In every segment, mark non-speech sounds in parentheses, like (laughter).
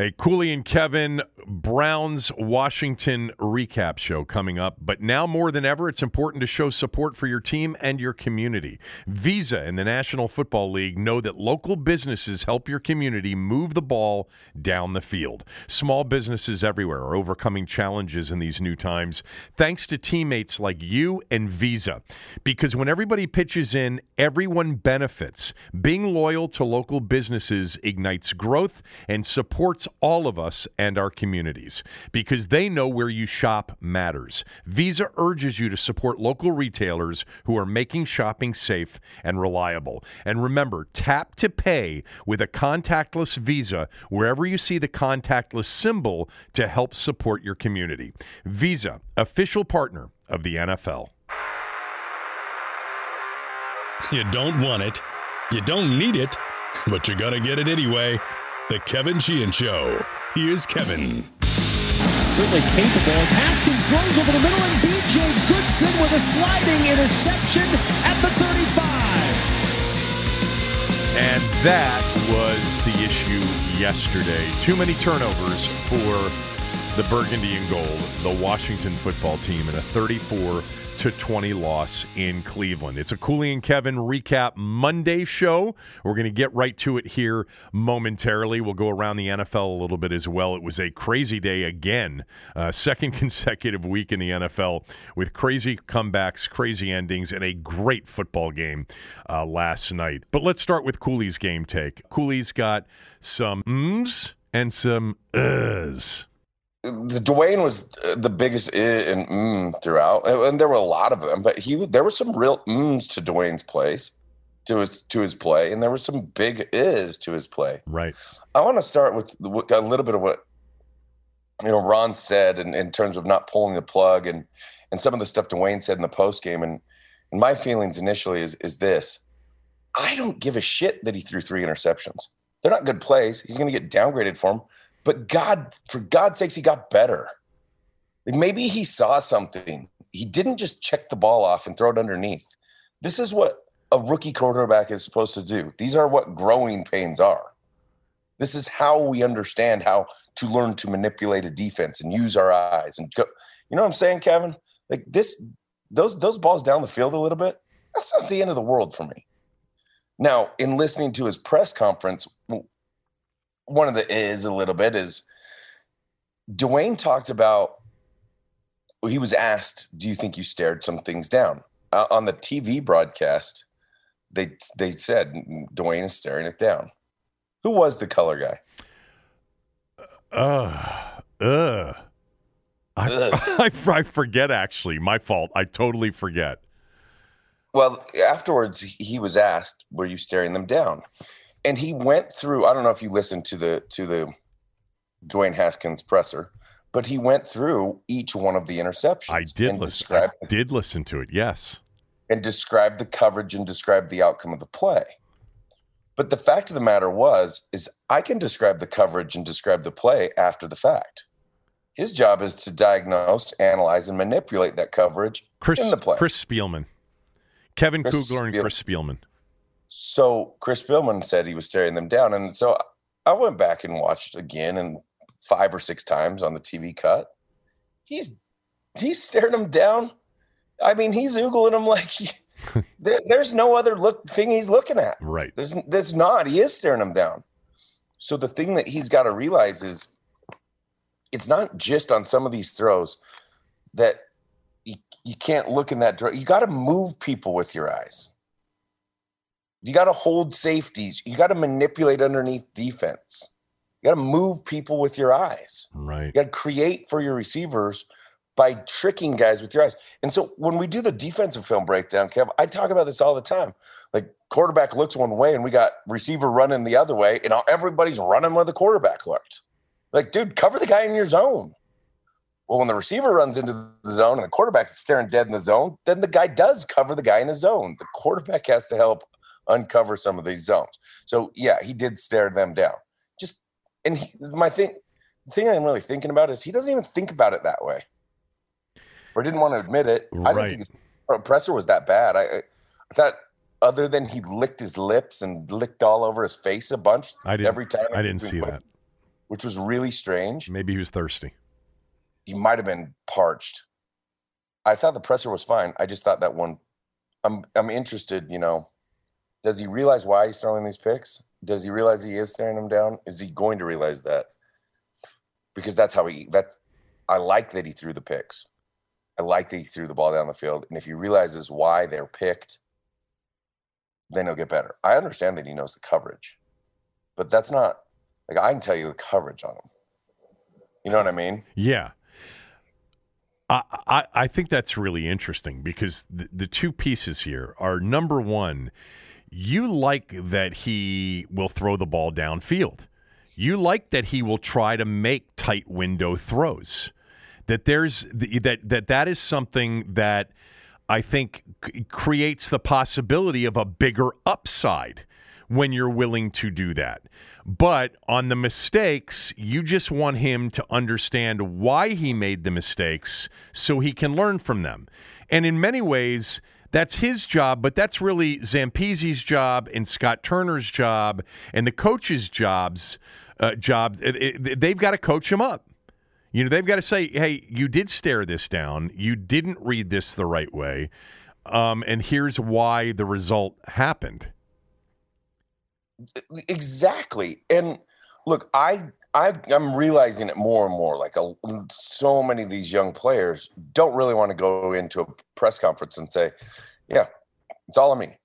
A Cooley and Kevin Browns Washington recap show coming up. But now more than ever, it's important to show support for your team and your community. Visa and the National Football League know that local businesses help your community move the ball down the field. Small businesses everywhere are overcoming challenges in these new times thanks to teammates like you and Visa. Because when everybody pitches in, everyone benefits. Being loyal to local businesses ignites growth and supports all of us and our communities because they know where you shop matters. Visa urges you to support local retailers who are making shopping safe and reliable. And remember, tap to pay with a contactless Visa wherever you see the contactless symbol to help support your community. Visa, official partner of the NFL. You don't want it, you don't need it, but you're going to get it anyway. The Kevin Sheehan Show. Here's Kevin. Certainly capable as Haskins throws over the middle and BJ Goodson with a sliding interception at the 35. And that was the issue yesterday. Too many turnovers for the Burgundy and Gold, the Washington football team, in a 34 to 20 loss in Cleveland. It's a Cooley and Kevin recap Monday show. We're going to get right to it here momentarily. We'll go around the NFL a little bit as well. It was a crazy day again, uh, second (laughs) consecutive week in the NFL with crazy comebacks, crazy endings, and a great football game uh, last night. But let's start with Cooley's game take. Cooley's got some mms and some uhs the Dwayne was uh, the biggest and mm throughout, and there were a lot of them. But he, there were some real mms to Dwayne's plays, to his to his play, and there were some big is to his play. Right. I want to start with a little bit of what you know Ron said in, in terms of not pulling the plug, and and some of the stuff Dwayne said in the post game, and and my feelings initially is is this: I don't give a shit that he threw three interceptions. They're not good plays. He's going to get downgraded for them. But God, for God's sakes, he got better. Maybe he saw something. He didn't just check the ball off and throw it underneath. This is what a rookie quarterback is supposed to do. These are what growing pains are. This is how we understand how to learn to manipulate a defense and use our eyes and go. You know what I'm saying, Kevin? Like this, those those balls down the field a little bit. That's not the end of the world for me. Now, in listening to his press conference, one of the is a little bit is Dwayne talked about he was asked, "Do you think you stared some things down?" Uh, on the TV broadcast, they they said Dwayne is staring it down. Who was the color guy? Uh, uh. I, (laughs) I, I forget actually. My fault. I totally forget. Well, afterwards, he was asked, "Were you staring them down?" And he went through. I don't know if you listened to the to the Dwayne Haskins presser, but he went through each one of the interceptions. I did listen. I did listen to it. Yes, and describe the coverage and describe the outcome of the play. But the fact of the matter was, is I can describe the coverage and describe the play after the fact. His job is to diagnose, analyze, and manipulate that coverage Chris, in the play. Chris Spielman, Kevin Chris Kugler, and Chris Spielman. So Chris Spielman said he was staring them down, and so I went back and watched again, and five or six times on the TV cut. He's he's staring them down. I mean, he's oogling them (laughs) like he, there, there's no other look thing he's looking at. Right. There's there's not. He is staring them down. So the thing that he's got to realize is, it's not just on some of these throws that you, you can't look in that. Direction. You got to move people with your eyes. You got to hold safeties. You got to manipulate underneath defense. You got to move people with your eyes. Right. You got to create for your receivers by tricking guys with your eyes. And so when we do the defensive film breakdown, Kev, I talk about this all the time. Like quarterback looks one way and we got receiver running the other way, and everybody's running where the quarterback looked. Like, dude, cover the guy in your zone. Well, when the receiver runs into the zone and the quarterback's staring dead in the zone, then the guy does cover the guy in his zone. The quarterback has to help uncover some of these zones. So yeah, he did stare them down. Just and he, my thing, the thing I'm really thinking about is he doesn't even think about it that way, or didn't want to admit it. Right. I didn't think his presser was that bad. I, I thought other than he licked his lips and licked all over his face a bunch I didn't, every time. I didn't see that. which was really strange. Maybe he was thirsty. He might have been parched. I thought the presser was fine. I just thought that one. I'm I'm interested. You know, does he realize why he's throwing these picks? Does he realize he is staring them down? Is he going to realize that? Because that's how he. That's. I like that he threw the picks. I like that he threw the ball down the field, and if he realizes why they're picked, then he'll get better. I understand that he knows the coverage, but that's not like I can tell you the coverage on him. You know what I mean? Yeah. I, I, I think that's really interesting because the, the two pieces here are number one, you like that he will throw the ball downfield. You like that he will try to make tight window throws. That there's that that that is something that I think creates the possibility of a bigger upside when you're willing to do that. But on the mistakes, you just want him to understand why he made the mistakes so he can learn from them. And in many ways, that's his job, but that's really Zampese's job and Scott Turner's job and the coach's jobs. Uh, job, it, it, they've got to coach him up. You know, they've got to say, "Hey, you did stare this down. You didn't read this the right way, um, and here's why the result happened." Exactly. And look, I, I I'm realizing it more and more. Like a, so many of these young players don't really want to go into a press conference and say, "Yeah, it's all on me."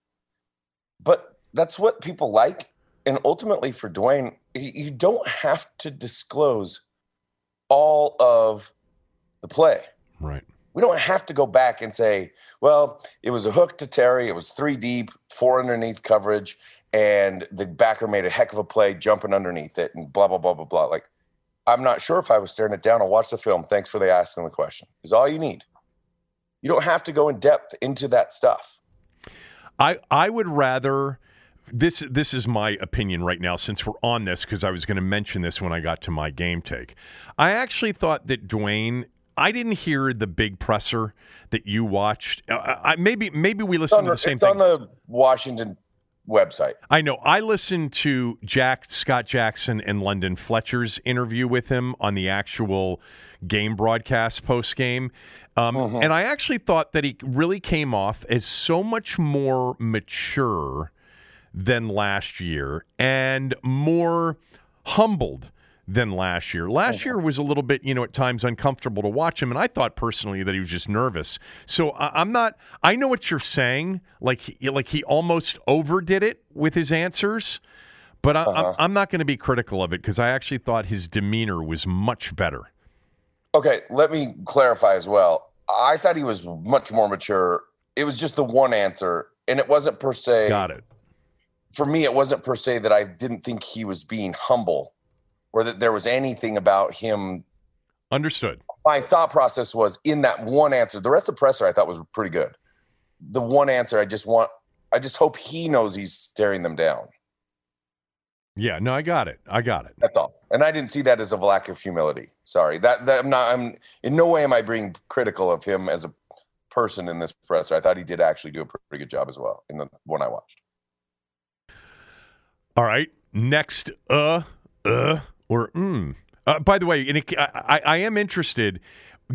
But that's what people like. And ultimately, for Dwayne, you don't have to disclose all of the play. Right. We don't have to go back and say, well, it was a hook to Terry. It was three deep, four underneath coverage, and the backer made a heck of a play jumping underneath it, and blah blah blah blah blah. Like, I'm not sure if I was staring it down. I'll watch the film. Thanks for the asking the question. Is all you need. You don't have to go in depth into that stuff. I I would rather this this is my opinion right now since we're on this because I was going to mention this when I got to my game take. I actually thought that Dwayne I didn't hear the big presser that you watched. Uh, I, maybe maybe we listened to the same it's thing. on the Washington website. I know. I listened to Jack Scott Jackson and London Fletcher's interview with him on the actual game broadcast post game. Um, Mhm. And I actually thought that he really came off as so much more mature than last year and more humbled than last year. Last year was a little bit, you know, at times uncomfortable to watch him, and I thought personally that he was just nervous. So I, I'm not. I know what you're saying, like he, like he almost overdid it with his answers, but I, Uh-huh. I'm, I'm not going to be critical of it because I actually thought his demeanor was much better. Okay, let me clarify as well. I thought he was much more mature. It was just the one answer, and it wasn't per se. Got it. For me, it wasn't per se that I didn't think he was being humble, or that there was anything about him. Understood. My thought process was in that one answer. The rest of the presser I thought was pretty good. The one answer, I just want, I just hope he knows he's staring them down. Yeah. No, I got it. I got it. That's all. And I didn't see that as a lack of humility. Sorry. That that I'm not I'm in no way am I being critical of him as a person in this presser. I thought he did actually do a pretty good job as well in the one I watched. All right. Next, uh, uh, or mm. Uh, by the way, I, I am interested.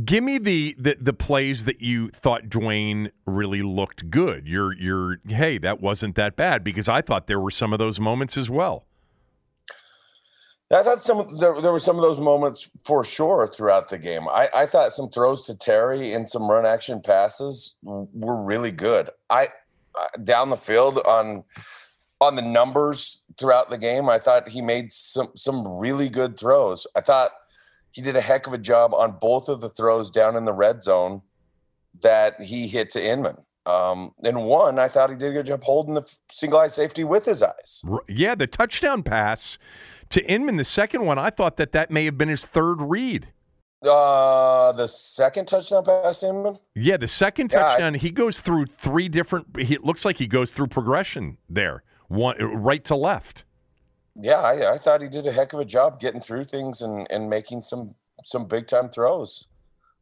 Give me the, the the plays that you thought Dwayne really looked good. You're you're hey, that wasn't that bad because I thought there were some of those moments as well. I thought some there, there were some of those moments for sure throughout the game. I, I thought some throws to Terry and some run action passes were really good. I down the field on on the numbers throughout the game, I thought he made some some really good throws. I thought he did a heck of a job on both of the throws down in the red zone that he hit to Inman. Um, and one, I thought he did a good job holding the single eye safety with his eyes. Yeah, the touchdown pass to Inman, the second one, I thought that that may have been his third read. Uh, the second touchdown pass to Inman. Yeah, the second Yeah, I- touchdown, he goes through three different. He, it looks like he goes through progression there, one right to left. Yeah, I, I thought he did a heck of a job getting through things and, and making some some big time throws.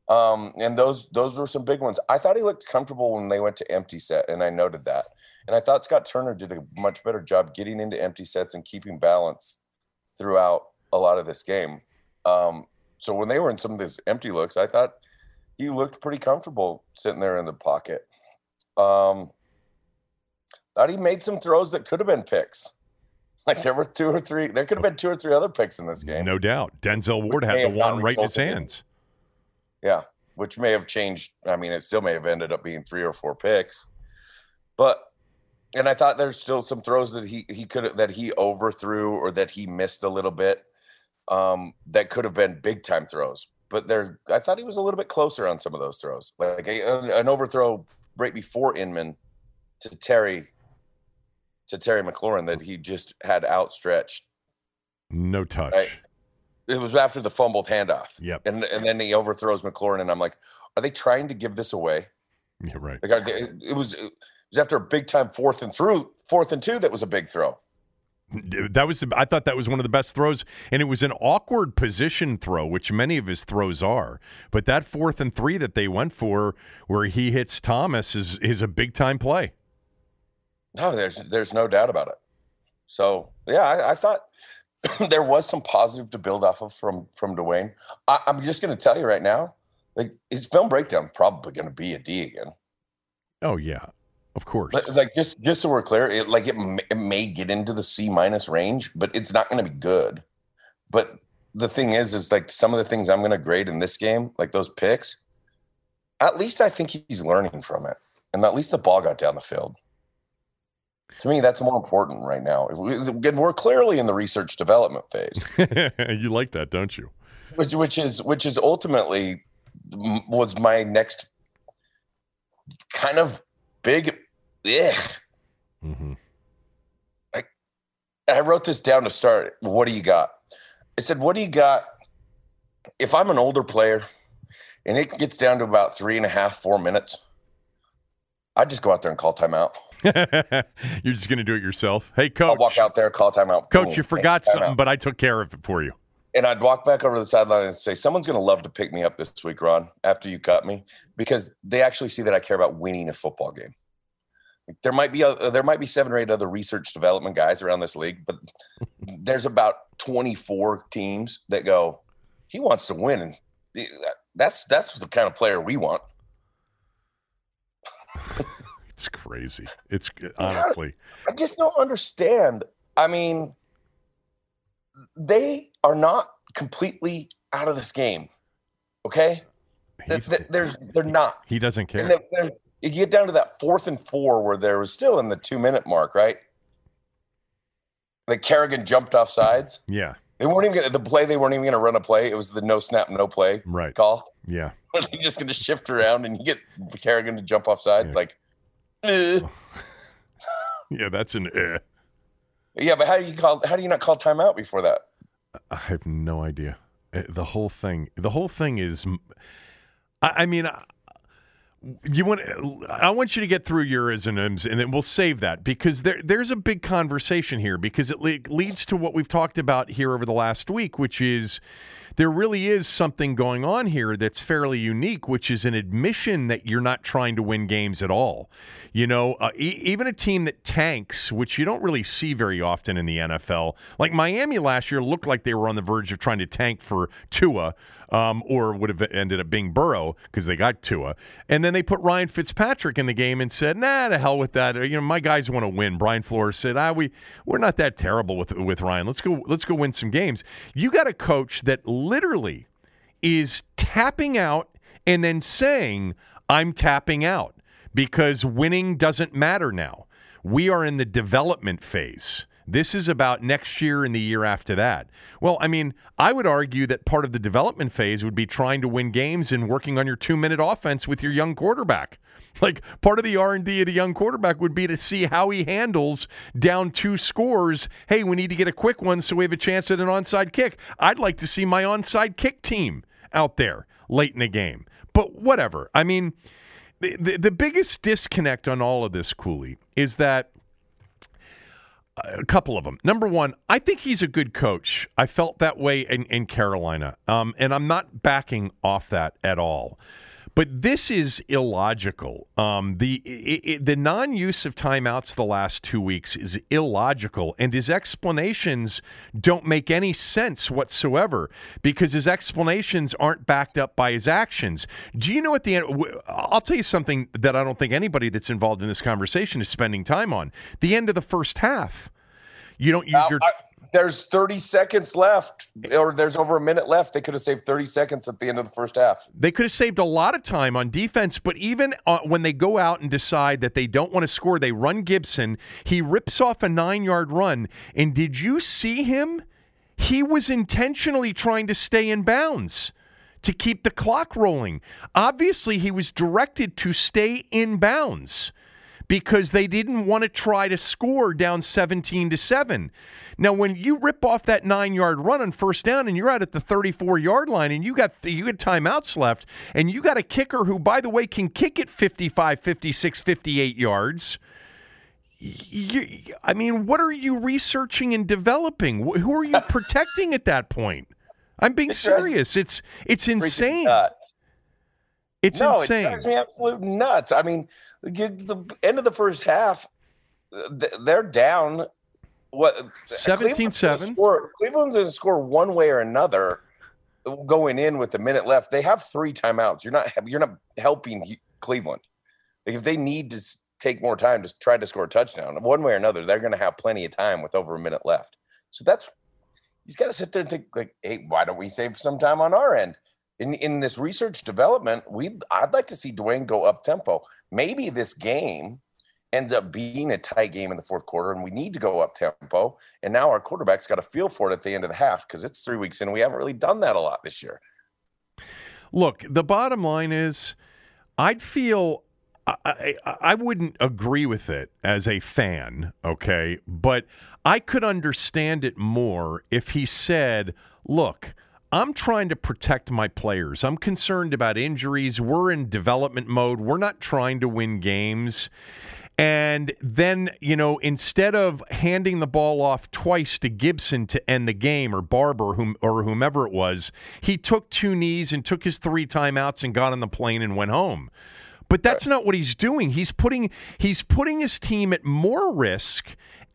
Um, and those those were some big ones. I thought he looked comfortable when they went to empty set, and I noted that. And I thought Scott Turner did a much better job getting into empty sets and keeping balance throughout a lot of this game. Um, so when they were in some of these empty looks, I thought he looked pretty comfortable sitting there in the pocket. Um, thought he made some throws that could have been picks. (laughs) Like there were two or three, there could have been two or three other picks in this game. No doubt. Denzel Ward had the one right in his hands. Yeah, which may have changed. I mean, it still may have ended up being three or four picks, but and I thought there's still some throws that he he could that he overthrew or that he missed a little bit um, that could have been big time throws. But there, I thought he was a little bit closer on some of those throws, like a, an overthrow right before Inman to Terry to Terry McLaurin that he just had outstretched. No touch. Right? It was after the fumbled handoff. Yep. And and then he overthrows McLaurin, and I'm like, are they trying to give this away? Yeah, right. Like it, it was it was after a big time fourth and through fourth and two that was a big throw. That was I thought that was one of the best throws, and it was an awkward position throw, which many of his throws are. But that fourth and three that they went for, where he hits Thomas, is is a big time play. No, there's there's no doubt about it. So yeah, I, I thought (clears throat) there was some positive to build off of from from Dwayne. I, am just going to tell you right now, like his film breakdown probably going to be a D again. Oh yeah, of course. But, like just just so we're clear, it, like it, it may get into the C minus range, but it's not going to be good. But the thing is, is like some of the things I'm going to grade in this game, like those picks. At least I think he's learning from it, and at least the ball got down the field. To me, that's more important right now. We're clearly in the research development phase. (laughs) you like that, don't you? Which, which is which is ultimately was my next kind of big. Ugh. Mm-hmm. I I wrote this down to start. What do you got? I said, "What do you got?" If I'm an older player, and it gets down to about three and a half, four minutes, I just go out there and call timeout. (laughs) You're just going to do it yourself. Hey, coach. I'll walk out there, call timeout. Coach, boom, you forgot something, but I took care of it for you. And I'd walk back over to the sideline and say, Someone's going to love to pick me up this week, Ron, after you cut me, because they actually see that I care about winning a football game. There might be a, uh, there might be seven or eight other research development guys around this league, but (laughs) there's about 24 teams that go, he wants to win, and eh, that's that's the kind of player we want. (laughs) It's crazy. It's honestly. I just don't understand. I mean, they are not completely out of this game. Okay, he, they're they're not. He doesn't care. They're, they're, you get down to that fourth and four where there was still in the two minute mark, right? Like Kerrigan jumped off sides. Yeah. They weren't even gonna, the play. They weren't even going to run a play. It was the no snap, no play right. call. Yeah. (laughs) You're just going to shift around and you get Kerrigan to jump off sides. Yeah. Like, (laughs) yeah, that's an eh. Yeah, but how do you call? How do you not call timeout before that? I have no idea. Eh, the whole thing. The whole thing is. I, I mean. You want? I want you to get through your isms, and then we'll save that because there, there's a big conversation here because it le- leads to what we've talked about here over the last week, which is there really is something going on here that's fairly unique, which is an admission that you're not trying to win games at all. You know, uh, e- even a team that tanks, which you don't really see very often in the NFL, like Miami last year looked like they were on the verge of trying to tank for Tua, um, or would have ended up being Burrow because they got Tua. And then they put Ryan Fitzpatrick in the game and said, "Nah, to hell with that. You know, my guys want to win." Brian Flores said, "Ah, we we're not that terrible with with Ryan. Let's go let's go win some games." You got a coach that literally is tapping out and then saying, "I'm tapping out." because winning doesn't matter now. We are in the development phase. This is about next year and the year after that. Well, I mean, I would argue that part of the development phase would be trying to win games and working on your 2-minute offense with your young quarterback. (laughs) Like part of the R&D of the young quarterback would be to see how he handles down two scores. Hey, we need to get a quick one so we have a chance at an onside kick. I'd like to see my onside kick team out there late in the game. But whatever. I mean, the, the, biggest disconnect on all of this, Cooley, is that a couple of them. Number one, I think he's a good coach. I felt that way in, in Carolina, um, and I'm not backing off that at all. But this is illogical. Um, the it, it, the non-use of timeouts the last two weeks is illogical, and his explanations don't make any sense whatsoever because his explanations aren't backed up by his actions. Do you know at the end? I'll tell you something that I don't think anybody that's involved in this conversation is spending time on. The end of the first half. You don't use Now, your. I- there's 30 seconds left, or there's over a minute left. They could have saved 30 seconds at the end of the first half. They could have saved a lot of time on defense, but even uh, when they go out and decide that they don't want to score, they run Gibson. He rips off a nine yard run. And did you see him? He was intentionally trying to stay in bounds to keep the clock rolling. Obviously, he was directed to stay in bounds because they didn't want to try to score down 17 to 7. Now, when you rip off that nine yard run on first down and you're out at the 34 yard line and you got you got timeouts left and you got a kicker who, by the way, can kick it 55, 56, 58 yards. You, I mean, what are you researching and developing? Who are you (laughs) protecting at that point? I'm being serious. It's it's insane. It's no, insane. it drives me absolute nuts. I mean, you- the end of the first half, they're down. What 17-7. Cleveland's gonna score- Cleveland's going to score one way or another going in with a minute left. They have three timeouts. You're not you're not helping Cleveland. Like, if they need to take more time to try to score a touchdown, one way or another, they're going to have plenty of time with over a minute left. So that's you got to sit there and think like, hey, why don't we save some time on our end? In in this research development, we I'd like to see Dwayne go up tempo. Maybe this game ends up being a tight game in the fourth quarter, and we need to go up tempo. And now our quarterback's got to feel for it at the end of the half because it's three weeks in. We haven't really done that a lot this year. Look, the bottom line is, I'd feel I, I, I wouldn't agree with it as a fan, okay, but I could understand it more if he said, "Look." I'm trying to protect my players. I'm concerned about injuries. We're in development mode. We're not trying to win games. And then, you know, instead of handing the ball off twice to Gibson to end the game or Barber whom, or whomever it was, he took two knees and took his three timeouts and got on the plane and went home. But that's not what he's doing. He's putting he's putting his team at more risk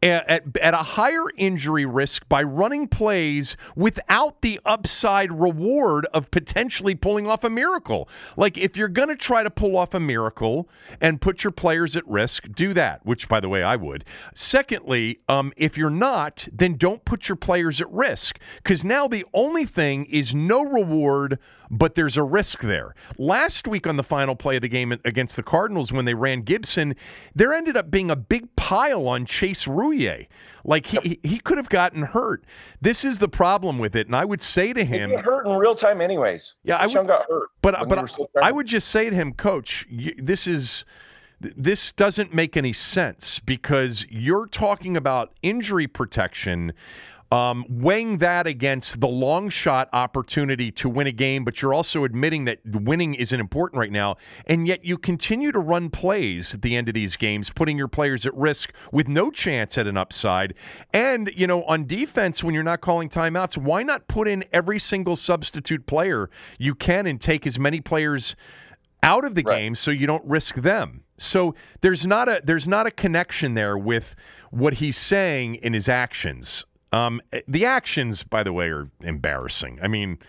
at, at, a higher injury risk by running plays without the upside reward of potentially pulling off a miracle. Like, if you're going to try to pull off a miracle and put your players at risk, do that, which, by the way, I would. Secondly, um, if you're not, then don't put your players at risk because now the only thing is no reward but there's a risk there. Last week on the final play of the game against the Cardinals, when they ran Gibson, there ended up being a big pile on Chase Roullier. Like he he could have gotten hurt. This is the problem with it, and I would say to him, hurt in real time, anyways. Yeah, I would- got hurt. but but we I would just say to him, Coach, you, this is this doesn't make any sense because you're talking about injury protection. Um, weighing that against the long shot opportunity to win a game, but you're also admitting that winning isn't important right now, and yet you continue to run plays at the end of these games, putting your players at risk with no chance at an upside. And, you know, on defense, when you're not calling timeouts, why not put in every single substitute player you can and take as many players out of the Right. game so you don't risk them. So there's not a there's not a connection there with what he's saying in his actions. Um, the actions, by the way, are embarrassing. I mean,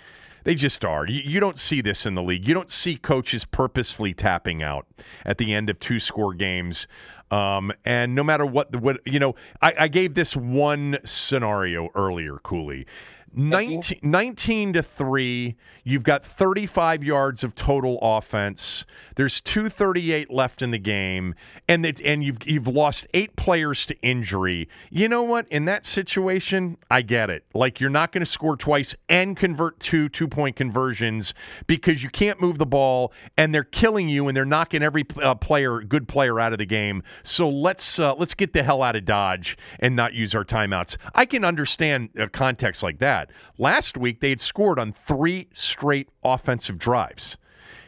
they just are. You, you don't see this in the league. You don't see coaches purposefully tapping out at the end of two score games. Um, and no matter what, what you know, I, I gave this one scenario earlier, Cooley. 19, 19 to 3 you've got 35 yards of total offense. There's 238 left in the game and that and you've you've lost eight players to injury. You know what? In that situation i get it. Like you're not going to score twice and convert two two point conversions because you can't move the ball and they're killing you and they're knocking every uh, player good player out of the game. So let's uh, let's get the hell out of dodge and not use our timeouts. I can understand a context like that last week they had scored on three straight offensive drives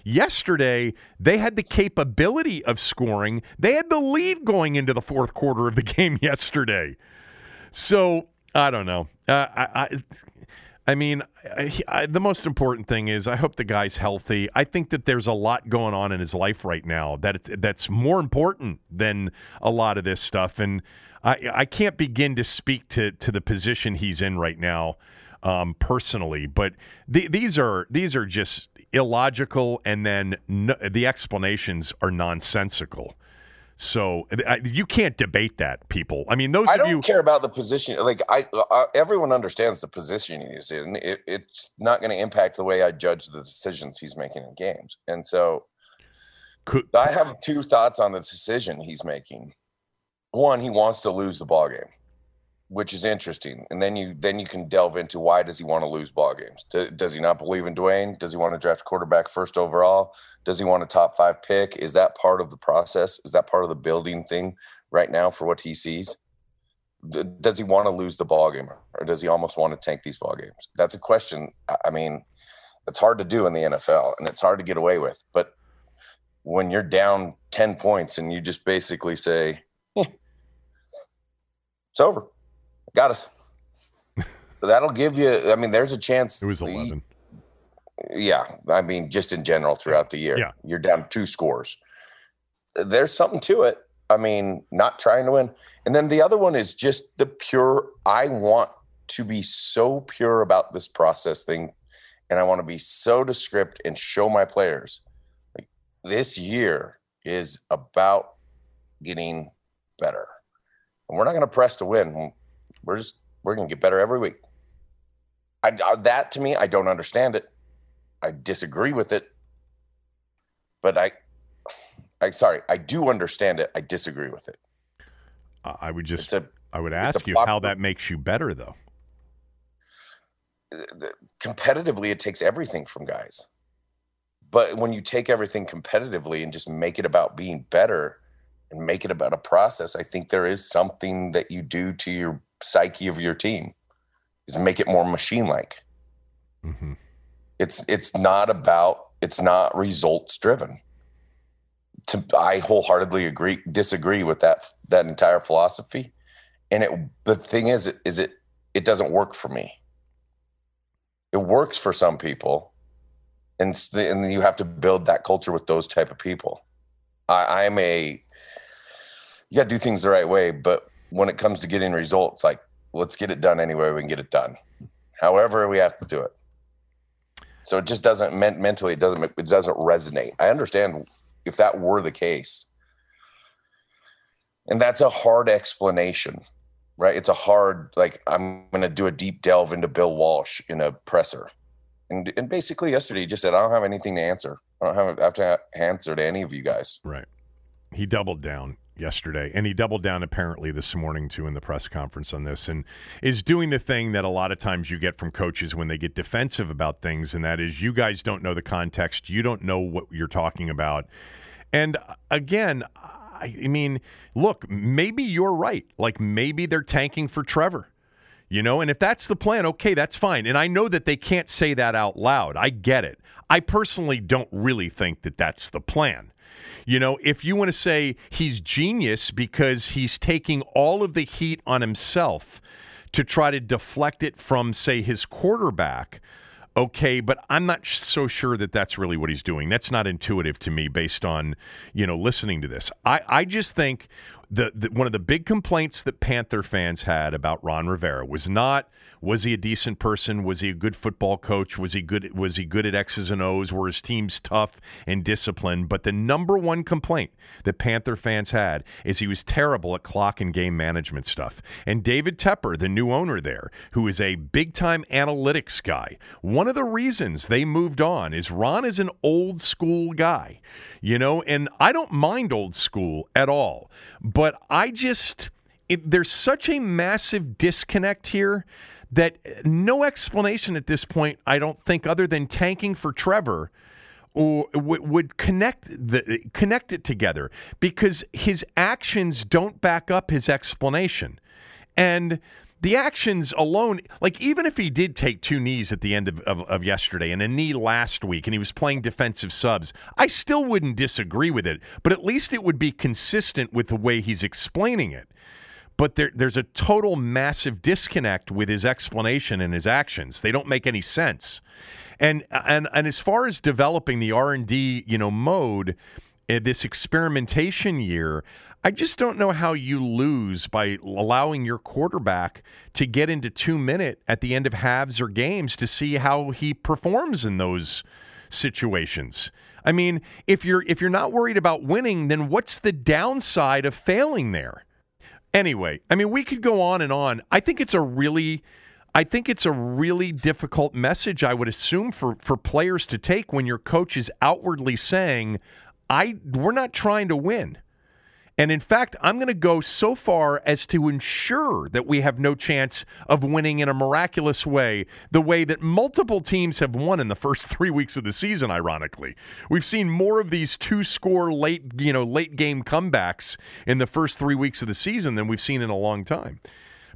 Yesterday, they had the capability of scoring. They had the lead going into the fourth quarter of the (laughs) game yesterday. So I don't know. Uh, I, I I mean, I, I, the most important thing is I hope the guy's healthy. I think that there's a lot going on in his life right now that that's more important than a lot of this stuff, and I, I can't begin to speak to to the position he's in right now um, personally. But the, these are these are just illogical, and then no, the explanations are nonsensical. So I, you can't debate that, people. I mean, those. I don't you, care about the position. Like I, I everyone understands the position he's in. It, it's not going to impact the way I judge the decisions he's making in games. And so, could, I have two thoughts on the decision he's making. One, he wants to lose the ball game which is interesting. And then you then you can delve into why does he want to lose ball games? Does he not believe in Dwayne? Does he want to draft quarterback first overall? Does he want a top five pick? Is that part of the process? Is that part of the building thing right now for what he sees? Does he want to lose the ball game, or does he almost want to tank these ball games? That's a question. I mean, it's hard to do in the NFL, and it's hard to get away with. But when you're down ten points and you just basically say, "It's over," Got us. That'll give you. I mean, there's a chance. It was eleven. Yeah, I mean, just in general throughout the year, yeah. you're down two scores. There's something to it. I mean, not trying to win, and then the other one is just the pure. I want to be so pure about this process thing, and I want to be so descript and show my players like this year is about getting better, and we're not going to press to win we're just we're gonna get better every week. I, that to me, I don't understand it. I disagree with it, but I, I sorry, I do understand it. I disagree with it. I would just, a, I would ask you how that makes you better, though. Competitively, it takes everything from guys. But when you take everything competitively and just make it about being better and make it about a process, I think there is something that you do to your psyche of your team is make it more machine like. Mm-hmm. It's it's not about it's not results driven. To, I wholeheartedly agree disagree with that that entire philosophy, and it the thing is is it it doesn't work for me. It works for some people, and and you have to build that culture with those type of people. I, I'm a you got to do things the right way, but when it comes to getting results, like let's get it done anywhere we can get it done, however we have to do it. So it just doesn't mentally it doesn't it doesn't resonate. I understand if that were the case, and that's a hard explanation, right? It's a hard like I'm going to do a deep delve into Bill Walsh in a presser, and and basically yesterday he just said I don't have anything to answer. I don't have, have to answer to any of you guys. Right. He doubled down yesterday, and he doubled down apparently this morning too in the press conference on this, and is doing the thing that a lot of times you get from coaches when they get defensive about things, and that is you guys don't know the context, you don't know what you're talking about, and uh, again. I mean, look, maybe you're right. Like maybe they're tanking for Trevor. You know, and if that's the plan, okay, that's fine. And I know that they can't say that out loud. I get it. I personally don't really think that that's the plan. You know, if you want to say he's genius because he's taking all of the heat on himself to try to deflect it from, say, his quarterback. Okay, but I'm not so sure that that's really what he's doing. That's not intuitive to me based on, you know, listening to this. I, I just think the, the one of the big complaints that Panther fans had about Ron Rivera was not was he a decent person? Was he a good football coach? Was he good? Was he good at X's and O's? Were his teams tough and disciplined? But the number one complaint that Panther fans had is he was terrible at clock and game management stuff. And David Tepper, the new owner there, who is a big time analytics guy, one of the reasons they moved on is Ron is an old school guy, you know, and I don't mind old school at all, but I just. It, there's such a massive disconnect here that no explanation at this point, I don't think, other than tanking for Trevor, or would connect the connect it together because his actions don't back up his explanation, and the actions alone, like even if he did take two knees at the end of, of, of, yesterday and a knee last week and he was playing defensive subs, I still wouldn't disagree with it, but at least it would be consistent with the way he's explaining it. but there, there's a total massive disconnect with his explanation and his actions. They don't make any sense. And and and as far as developing the R and D, you know, mode, uh, this experimentation year, I just don't know how you lose by allowing your quarterback to get into two minute at the end of halves or games to see how he performs in those situations. I mean, if you're if you're not worried about winning, then what's the downside of failing there? Anyway, I mean, we could go on and on. I think it's a really I think it's a really difficult message I would assume for for players to take when your coach is outwardly saying, "I we're not trying to win." And in fact, I'm going to go so far as to ensure that we have no chance of winning in a miraculous way, the way that multiple teams have won in the first (laughs) 3 weeks of the season ironically. We've seen more of these two-score late, you know, late game comebacks in the first 3 weeks of the season than we've seen in a long time.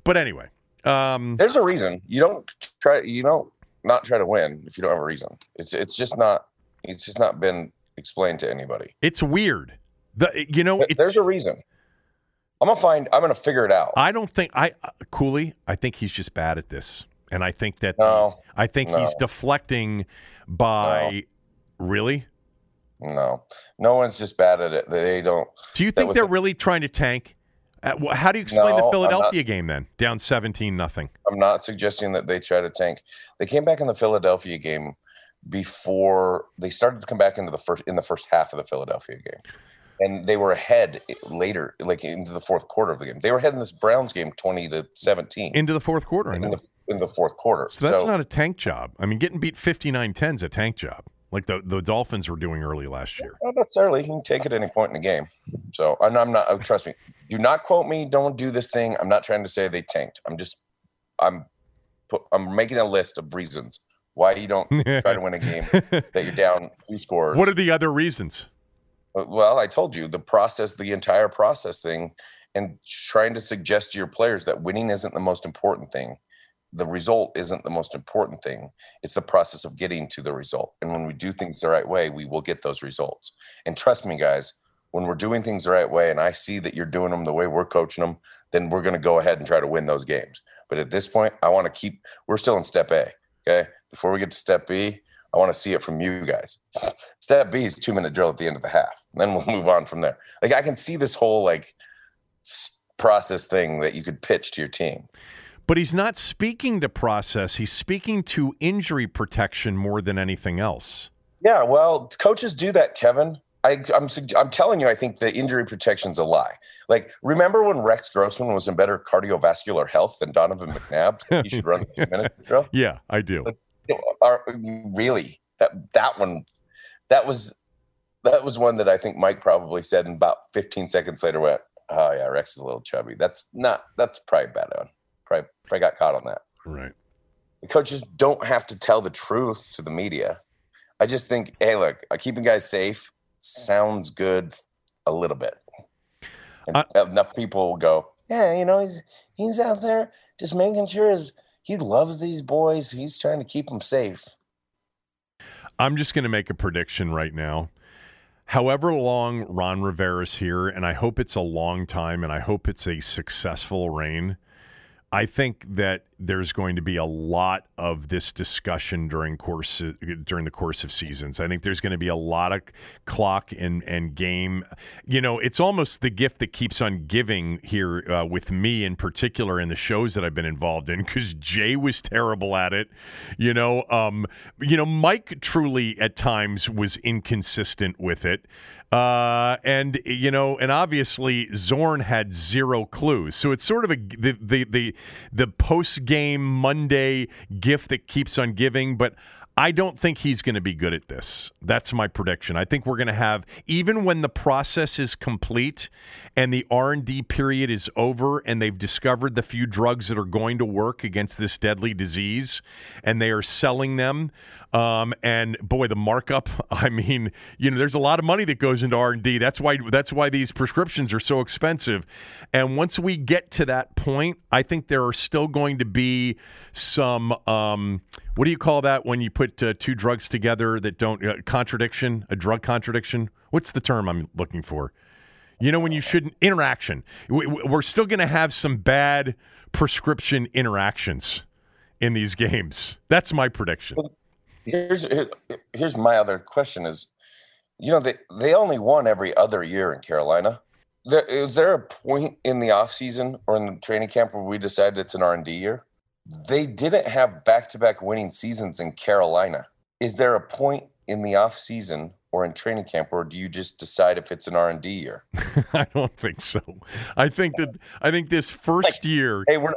But anyway, um, There's a reason. You don't try. You don't not try to win if you don't have a reason. It's it's just not. It's just not been explained to anybody. it's weird. The you know, There's a reason. I'm gonna find. I'm gonna figure it out. I don't think I uh, Cooley. I think he's just bad at this, and I think that No, I think no. he's deflecting by really. no, no one's just bad at it. They don't. Do you think they're a- really trying to tank? Uh, how do you explain No, the Philadelphia game then? Down seventeen nothing. I'm not suggesting that they try to tank. They came back in the Philadelphia game before they started to come back into the first in the first half of the Philadelphia game, and they were ahead later, like into the fourth quarter of the game. They were ahead in this Browns game, twenty to seventeen, Into the fourth quarter. I in know. the in the fourth quarter. So that's not a tank job. I mean, getting beat 59-10 is a tank job, like the the Dolphins were doing early last year. Not necessarily. You can take it at any point in the game. So and I'm not. oh, Trust me. Do not quote me. Don't do this thing. I'm not trying to say they tanked. I'm just. I'm. Put, I'm making a list of reasons why you don't (laughs) try to win a game that you're down two scores. what are the other reasons? Well, I told you the process, the entire process thing, and trying to suggest to your players that winning isn't the most important thing. The result isn't the most important thing. It's the process of getting to the result. And when we do things the right way, we will get those results. And trust me, guys, when we're doing things the right way and I see that you're doing them the way we're coaching them, then we're going to go ahead and try to win those games. But at this point, I want to keep, we're still in step A. Okay. Before we get to step B, I want to see it from you guys. Step B is two minute drill at the end of the half. Then we'll move on from there. Like I can see this whole like process thing that you could pitch to your team. But he's not speaking to process. He's speaking to injury protection more than anything else. Yeah, well, coaches do that, Kevin. I, I'm I'm telling you, I think the injury protection's a lie. Like, remember when Rex Grossman was in better cardiovascular health than Donovan McNabb? (laughs) He should run the two minute drill. Yeah, I do. Are, really, that that one, that was that was one that I think Mike probably said, and about 15 seconds later went, "Oh yeah, Rex is a little chubby." That's not. That's probably bad on. Probably probably got caught on that. Right. The coaches don't have to tell the truth to the media. I just think, hey, look, uh, keeping guys safe sounds good a little bit. And I- enough people will go, yeah, you know, he's he's out there just making sure his, he loves these boys. He's trying to keep them safe. I'm just going to make a prediction right now. However long Ron Rivera's here, and I hope it's a long time, and I hope it's a successful reign. I think that there's going to be a lot of this discussion during course during the course of seasons. I think there's going to be a lot of clock and and game. You know, it's almost the gift that keeps on giving here uh, with me in particular in the shows that I've been involved in because Jay was terrible at it. You know, um, you know, Mike truly at times was inconsistent with it. Uh, and you know, and obviously Zorn had zero clues. So it's sort of a the the the, the post game Monday gift that keeps on giving, but. I don't think he's going to be good at this. That's my prediction. I think we're going to have even when the process is complete and the R&D period is over and they've discovered the few drugs that are going to work against this deadly disease and they are selling them um, and boy the markup (laughs) I mean you know there's a lot of money that goes into R&D that's why that's why these prescriptions are so expensive and once we get to that point I think there are still going to be some um, what do you call that when you put uh, two drugs together that don't uh, contradiction a drug contradiction what's the term i'm looking for You know when you shouldn't interaction. We're still going to have some bad prescription interactions in these games. That's my prediction. Here's here's my other question: Is you know they they only won every other year in Carolina. There, is there a point in the off season or in the training camp where we decided it's an R and D year? They didn't have back to back winning seasons in Carolina. Is there a point in the off season or in training camp, or do you just decide if it's an R and D year? (laughs) I don't think so. I think that I think this first like, year. Hey, we're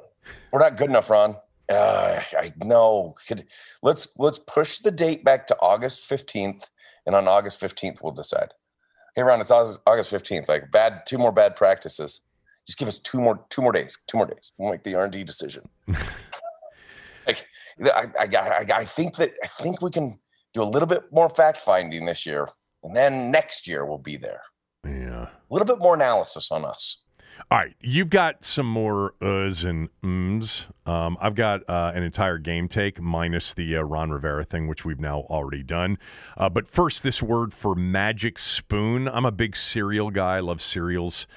we're not good enough, Ron. Uh, I know. Could, let's let's push the date back to August fifteenth, and on August fifteenth we'll decide. Hey, Ron, it's August fifteenth. Like bad, two more bad practices. Just give us two more two more days. Two more days. We'll make the R and D decision. (laughs) like I, I, I, I think that I think we can do a little bit more fact finding this year, and then next year we'll be there. Yeah, a little bit more analysis on us. All right, you've got some more uhs and ums. Um, I've got uh, an entire game take minus the uh, Ron Rivera thing, which we've now already done. Uh, but first, this word for magic spoon. I'm a big cereal guy. I love cereals.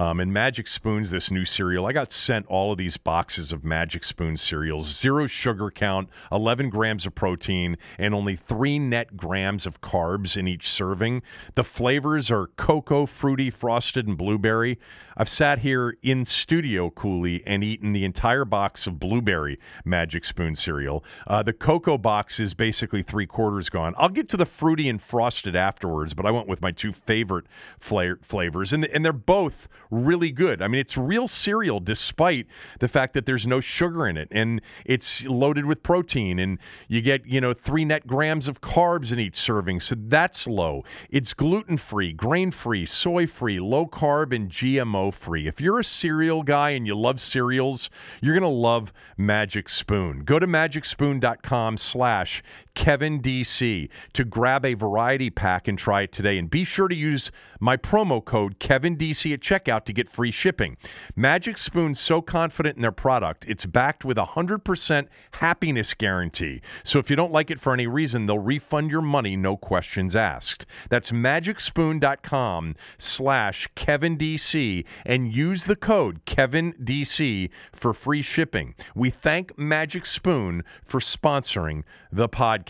Um, and Magic Spoons, this new cereal, I got sent all of these boxes of Magic Spoon cereals. Zero sugar count, 11 grams of protein, and only three net grams of carbs in each serving. The flavors are cocoa, fruity, frosted, and blueberry. I've sat here in studio, Cooley, and eaten the entire box of blueberry Magic Spoon cereal. Uh, the cocoa box is basically three quarters gone. I'll get to the fruity and frosted afterwards, but I went with my two favorite flavors, and, and they're both really good. I mean, it's real cereal despite the fact that there's no sugar in it and it's loaded with protein and you get, you know, three net grams of carbs in each serving. So that's low. It's gluten free, grain free, soy free, low carb, and GMO free. If you're a cereal guy and you love cereals, you're going to love Magic Spoon. Go to magicspoon.com slash Kevin DC to grab a variety pack and try it today. And be sure to use my promo code Kevin DC at checkout to get free shipping. Magic Spoon's so confident in their product, it's backed with a 100% happiness guarantee. So if you don't like it for any reason, they'll refund your money, no questions asked. That's magicspoon.com slash Kevin DC and use the code Kevin DC for free shipping. We thank Magic Spoon for sponsoring the podcast.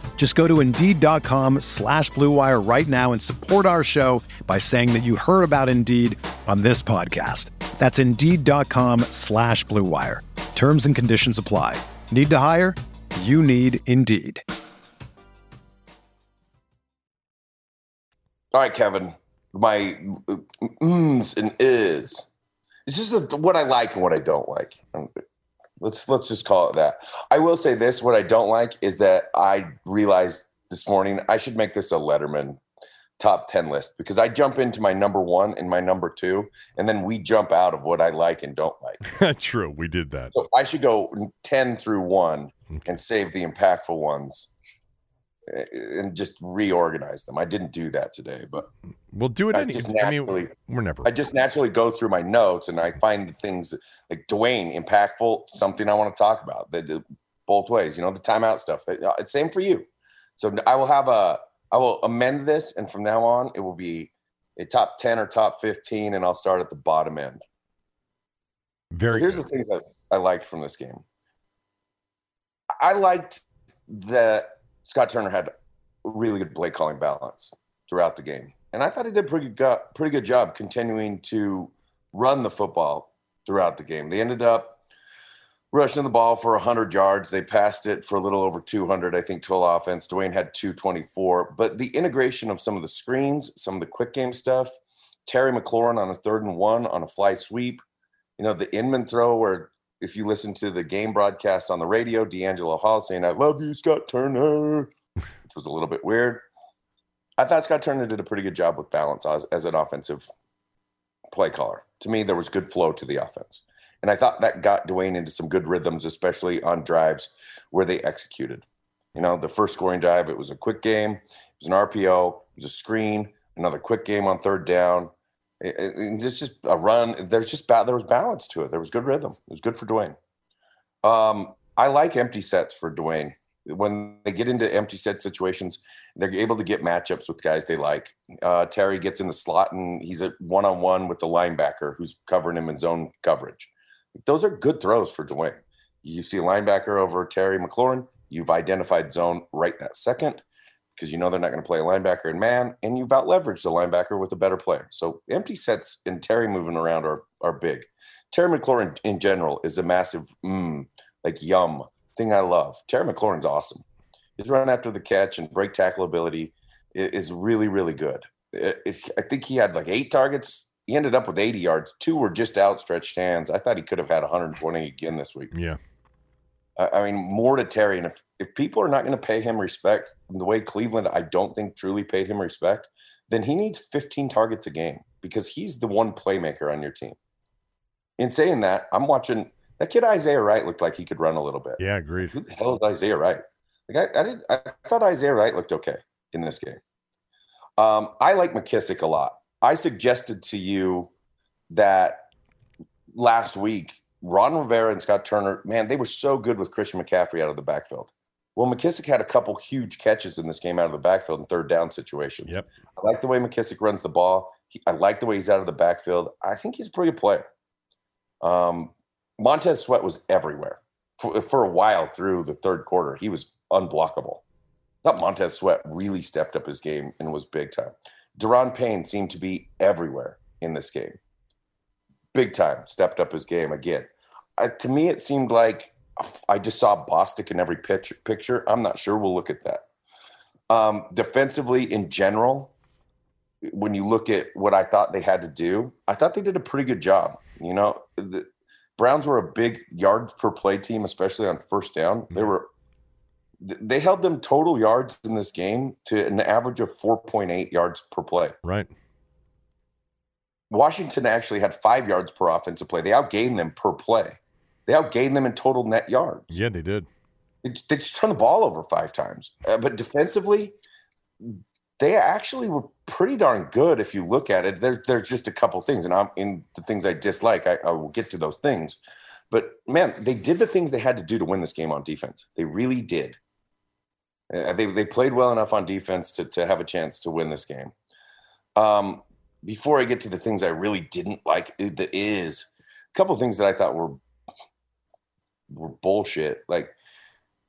Just go to Indeed.com slash BlueWire right now and support our show by saying that you heard about Indeed on this podcast. That's Indeed.com slash BlueWire. Terms and conditions apply. Need to hire? You need Indeed. All right, Kevin. My ums and is. This is what I like and what I don't like. Let's let's just call it that. I will say this: what I don't like is that I realized this morning I should make this a Letterman top 10 list because I jump into my number one and my number two, and then we jump out of what I like and don't like. (laughs) True, we did that. So I should go 10 through one mm-hmm. and save the impactful ones and just reorganize them. I didn't do that today, but we'll do it anyway. I mean, we're never. I just naturally go through my notes and I find the things like Dwayne impactful, something I want to talk about. The, both ways, you know, the timeout stuff. Uh, it's same for you. So I will have a, I will amend this, and from now on, it will be a top ten or top fifteen, and I'll start at the bottom end. Very. So here's good. the thing that I liked from this game. I liked that Scott Turner had really good play calling balance throughout the game, and I thought he did pretty good, pretty good job continuing to run the football throughout the game. They ended up rushing the ball for 100 yards. They passed it for a little over 200, I think, total offense. Dwayne had 224. But the integration of some of the screens, some of the quick game stuff, Terry McLaurin on a third and one on a fly sweep, you know, the Inman throw where if you listen to the game broadcast on the radio, DeAngelo Hall saying, I love you, Scott Turner, which was a little bit weird. I thought Scott Turner did a pretty good job with balance as, as an offensive play caller. To me, there was good flow to the offense. And I thought that got Dwayne into some good rhythms, especially on drives where they executed. You know, the first scoring drive, it was a quick game, it was an RPO, it was a screen, another quick game on third down. It, it, it's just a run. There's just ba- there was balance to it. There was good rhythm. It was good for Dwayne. Um, I like empty sets for Dwayne. When they get into empty set situations, they're able to get matchups with guys they like. Uh, Terry gets in the slot and he's a one on one with the linebacker who's covering him in zone coverage. Those are good throws for Dwayne. You see a linebacker over Terry McLaurin, you've identified zone right that second because you know they're not going to play a linebacker in man, and you've out leveraged the linebacker with a better player. So empty sets and Terry moving around are are big. Terry McLaurin in general is a massive, mm, like yum thing I love. Terry McLaurin's awesome. His run after the catch and break tackle ability is really, really good. I think he had like eight targets. He ended up with 80 yards. Two were just outstretched hands. I thought he could have had 120 again this week. Yeah. I mean, more to Terry. And if, if people are not going to pay him respect the way Cleveland, I don't think truly paid him respect, then he needs 15 targets a game because he's the one playmaker on your team. In saying that, I'm watching that kid Isaiah Wright looked like he could run a little bit. Yeah, agreed. Who the hell is Isaiah Wright? Like I, I did I thought Isaiah Wright looked okay in this game. Um, I like McKissic a lot. I suggested to you that last week Ron Rivera and Scott Turner, man, they were so good with Christian McCaffrey out of the backfield. Well, McKissic had a couple huge catches in this game out of the backfield in third down situations. Yep. I like the way McKissic runs the ball. He, I like the way he's out of the backfield. I think he's a pretty good player. Um, Montez Sweat was everywhere for, for a while through the third quarter. He was unblockable. I thought Montez Sweat really stepped up his game and was big time. Da'Ron Payne seemed to be everywhere in this game. Big time, stepped up his game again. Uh, to me, it seemed like I just saw Bostic in every pitch, picture. I'm not sure. We'll look at that. Um, defensively, in general, when you look at what I thought they had to do, I thought they did a pretty good job. You know, the Browns were a big yards per play team, especially on first down. They were they held them total yards in this game to an average of 4.8 yards per play. Right. Washington actually had five yards per offensive play. They outgained them per play. They outgained them in total net yards. Yeah, they did. They, they just turned the ball over five times. Uh, but defensively, they actually were pretty darn good if you look at it. There, there's just a couple things, and I'm in the things I dislike. I, I will get to those things. But man, they did the things they had to do to win this game on defense. They really did. Uh, they they played well enough on defense to to have a chance to win this game. Um, before I get to the things I really didn't like, eh, it is a couple of things that I thought were were bullshit. Like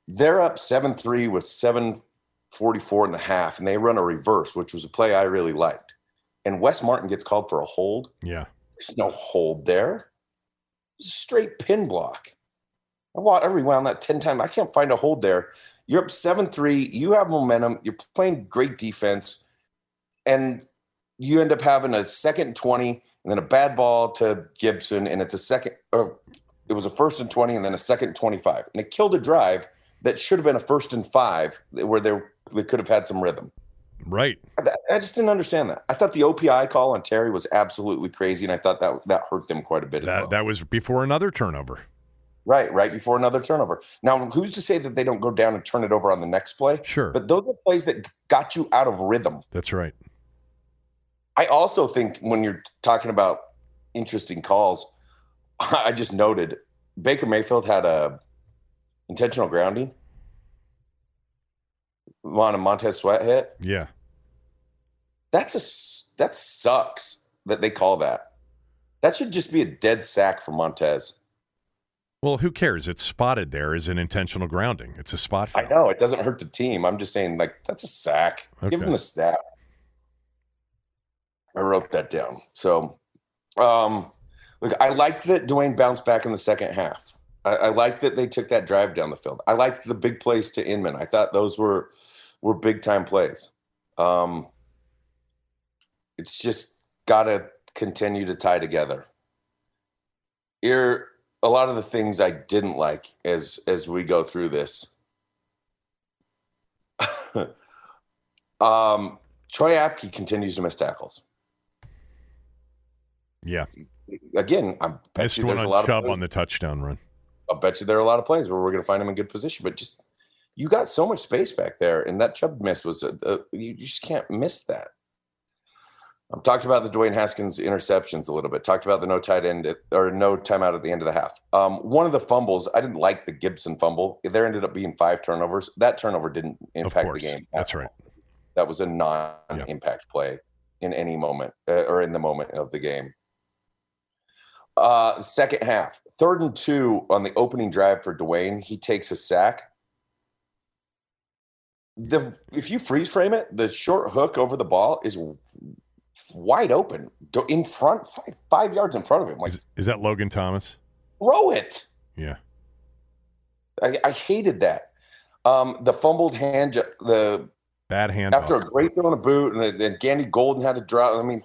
they're up seven three with seven forty four and a half, and they run a reverse, which was a play I really liked. And Wes Martin gets called for a hold. Yeah, there's no hold there. It's a straight pin block. I rewound that ten times. I can't find a hold there. You're up 7 3. You have momentum. You're playing great defense. And you end up having a second 20 and then a bad ball to Gibson. And it's a second, or it was a first and 20 and then a second 25. And it killed a drive that should have been a first and five where they, they could have had some rhythm. Right. I, I, just didn't understand that. I thought the OPI call on Terry was absolutely crazy, and I thought that that hurt them quite a bit. That well. that was before another turnover. Right, right before another turnover. Now, who's to say that they don't go down and turn it over on the next play? Sure. But those are plays that got you out of rhythm. That's right. I also think when you're talking about interesting calls, (laughs) I just noted Baker Mayfield had a intentional grounding on a Montez Sweat hit. Yeah. That's a that sucks that they call that. That should just be a dead sack for Montez. Well, who cares? It's spotted there as an intentional grounding. It's a spot. Foul. I know it doesn't hurt the team. I'm just saying, like that's a sack. Okay. Give him the stat. I wrote that down. So, um, look, I liked that Dwayne bounced back in the second half. I, I like that they took that drive down the field. I liked the big plays to Inman. I thought those were were big time plays. Um, it's just got to continue to tie together. Here, a lot of the things I didn't like as as we go through this. (laughs) um, Troy Apke continues to miss tackles. Yeah. Again, I bet you there's a on lot Chubb of on the touchdown run. I'll bet you there are a lot of plays where we're going to find him in good position, but just you got so much space back there, and that Chubb miss was a, a, you, you just can't miss that. I've talked about the Dwayne Haskins interceptions a little bit. Talked about the no tight end at, or no timeout at the end of the half. Um, one of the fumbles, I didn't like the Gibson fumble. There ended up being five turnovers. That turnover didn't impact the game. That's right. That was a non-impact play in any moment uh, or in the moment of the game. Uh, second half, third and two on the opening drive for Dwayne. He takes a sack. The if you freeze frame it, the short hook over the ball is wide open in front, five, five yards in front of him. Like Is, is that Logan Thomas? throw it. Yeah. I, I hated that. Um, the fumbled hand, the Bad hand. after a great throw in a boot, and then then Gandy Golden had to drop. I mean,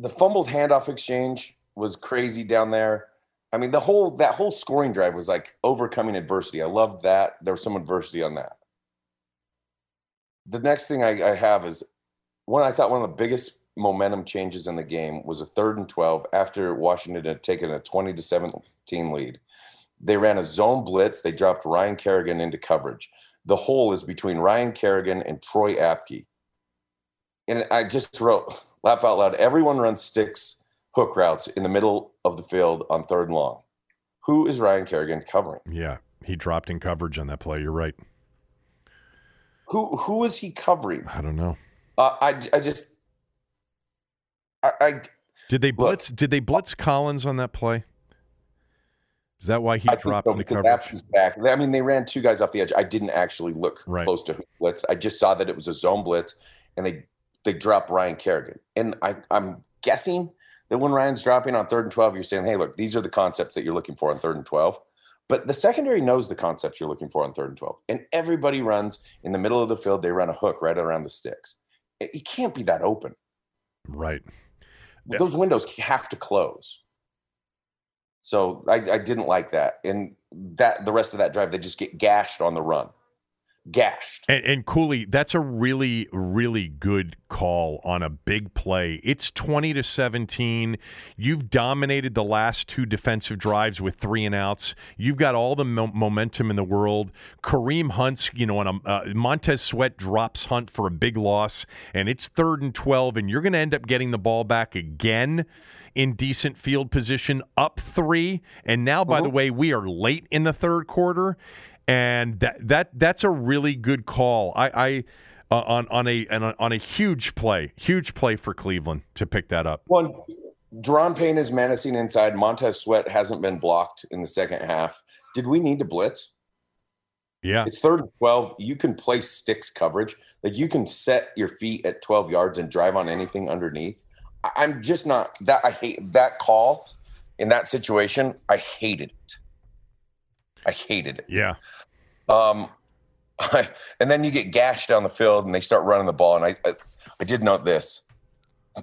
the fumbled handoff exchange was crazy down there. I mean, the whole that whole scoring drive was like overcoming adversity. I loved that. There was some adversity on that. The next thing I, I have is one. I thought one of the biggest momentum changes in the game was a third and twelve after Washington had taken a twenty to seventeen lead. They ran a zone blitz. They dropped Ryan Kerrigan into coverage the hole is between Ryan Kerrigan and Troy Apke. And I just wrote, laugh out loud, everyone runs sticks hook routes in the middle of the field on third and long. Who is Ryan Kerrigan covering? Yeah. He dropped in coverage on that play. You're right. Who who is he covering? I don't know. Uh, I I just I, I Did they Look. blitz? Did they blitz Collins on that play? Is that why he I dropped so, into because coverage? Back. I mean, they ran two guys off the edge. I didn't actually look Right. close to who blitz. I just saw that it was a zone blitz, and they they dropped Ryan Kerrigan. And I I'm guessing that when Ryan's dropping on third and twelve, you're saying, hey, look, these are the concepts that you're looking for on third and twelve. But the secondary knows the concepts you're looking for on third and twelve, and everybody runs in the middle of the field. They run a hook right around the sticks. It, it can't be that open. Right. Yeah. Those windows have to close. So I, I didn't like that. And that the rest of that drive, they just get gashed on the run. Gashed. And, and Cooley, that's a really, really good call on a big play. It's 20 to 17. You've dominated the last two defensive drives with three and outs. You've got all the mo- momentum in the world. Kareem Hunt's, you know, on a uh, Montez Sweat drops Hunt for a big loss, and it's third and 12, and you're going to end up getting the ball back again in decent field position, up three. And now, by the way, we are late in the third quarter and that that that's a really good call. I, I uh, on on a, on a on a huge play, huge play for Cleveland to pick that up. One, Da'Ron Payne is menacing inside. Montez Sweat hasn't been blocked in the second half. Did we need to blitz? Yeah, It's third and 12. You can play sticks coverage. Like you can set your feet at 12 yards and drive on anything underneath. I- I'm just not that I hate that call in that situation. I hated it. I hated it. yeah, Um, (laughs) and then you get gashed down the field, and they start running the ball. And I, I, I did note this: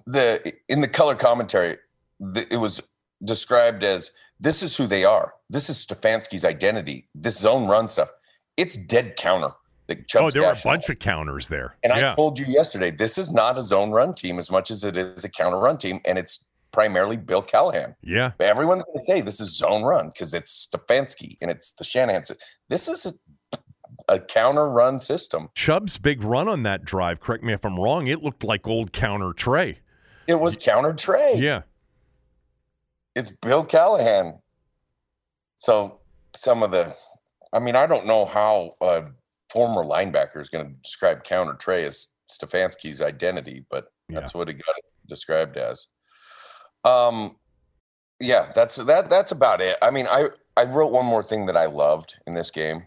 the in the color commentary, the, it was described as this is who they are. This is Stefanski's identity. This zone run stuff. It's dead counter. Like Oh, there were a bunch of counters there. And yeah, I told you yesterday, this is not a zone run team as much as it is a counter run team, and it's primarily Bill Callahan. yeah, Everyone's going to say this is zone run because it's Stefanski and it's the Shanahan. This is a, a counter run system. Chubb's big run on that drive. Correct me if I'm wrong. It looked like old counter Trey. It was counter Trey. Yeah, It's Bill Callahan. So some of the, I mean, I don't know how a former linebacker is going to describe counter Trey as Stefanski's identity, but that's what he got described as. Um, yeah, that's that. That's about it. I mean, I I wrote one more thing that I loved in this game.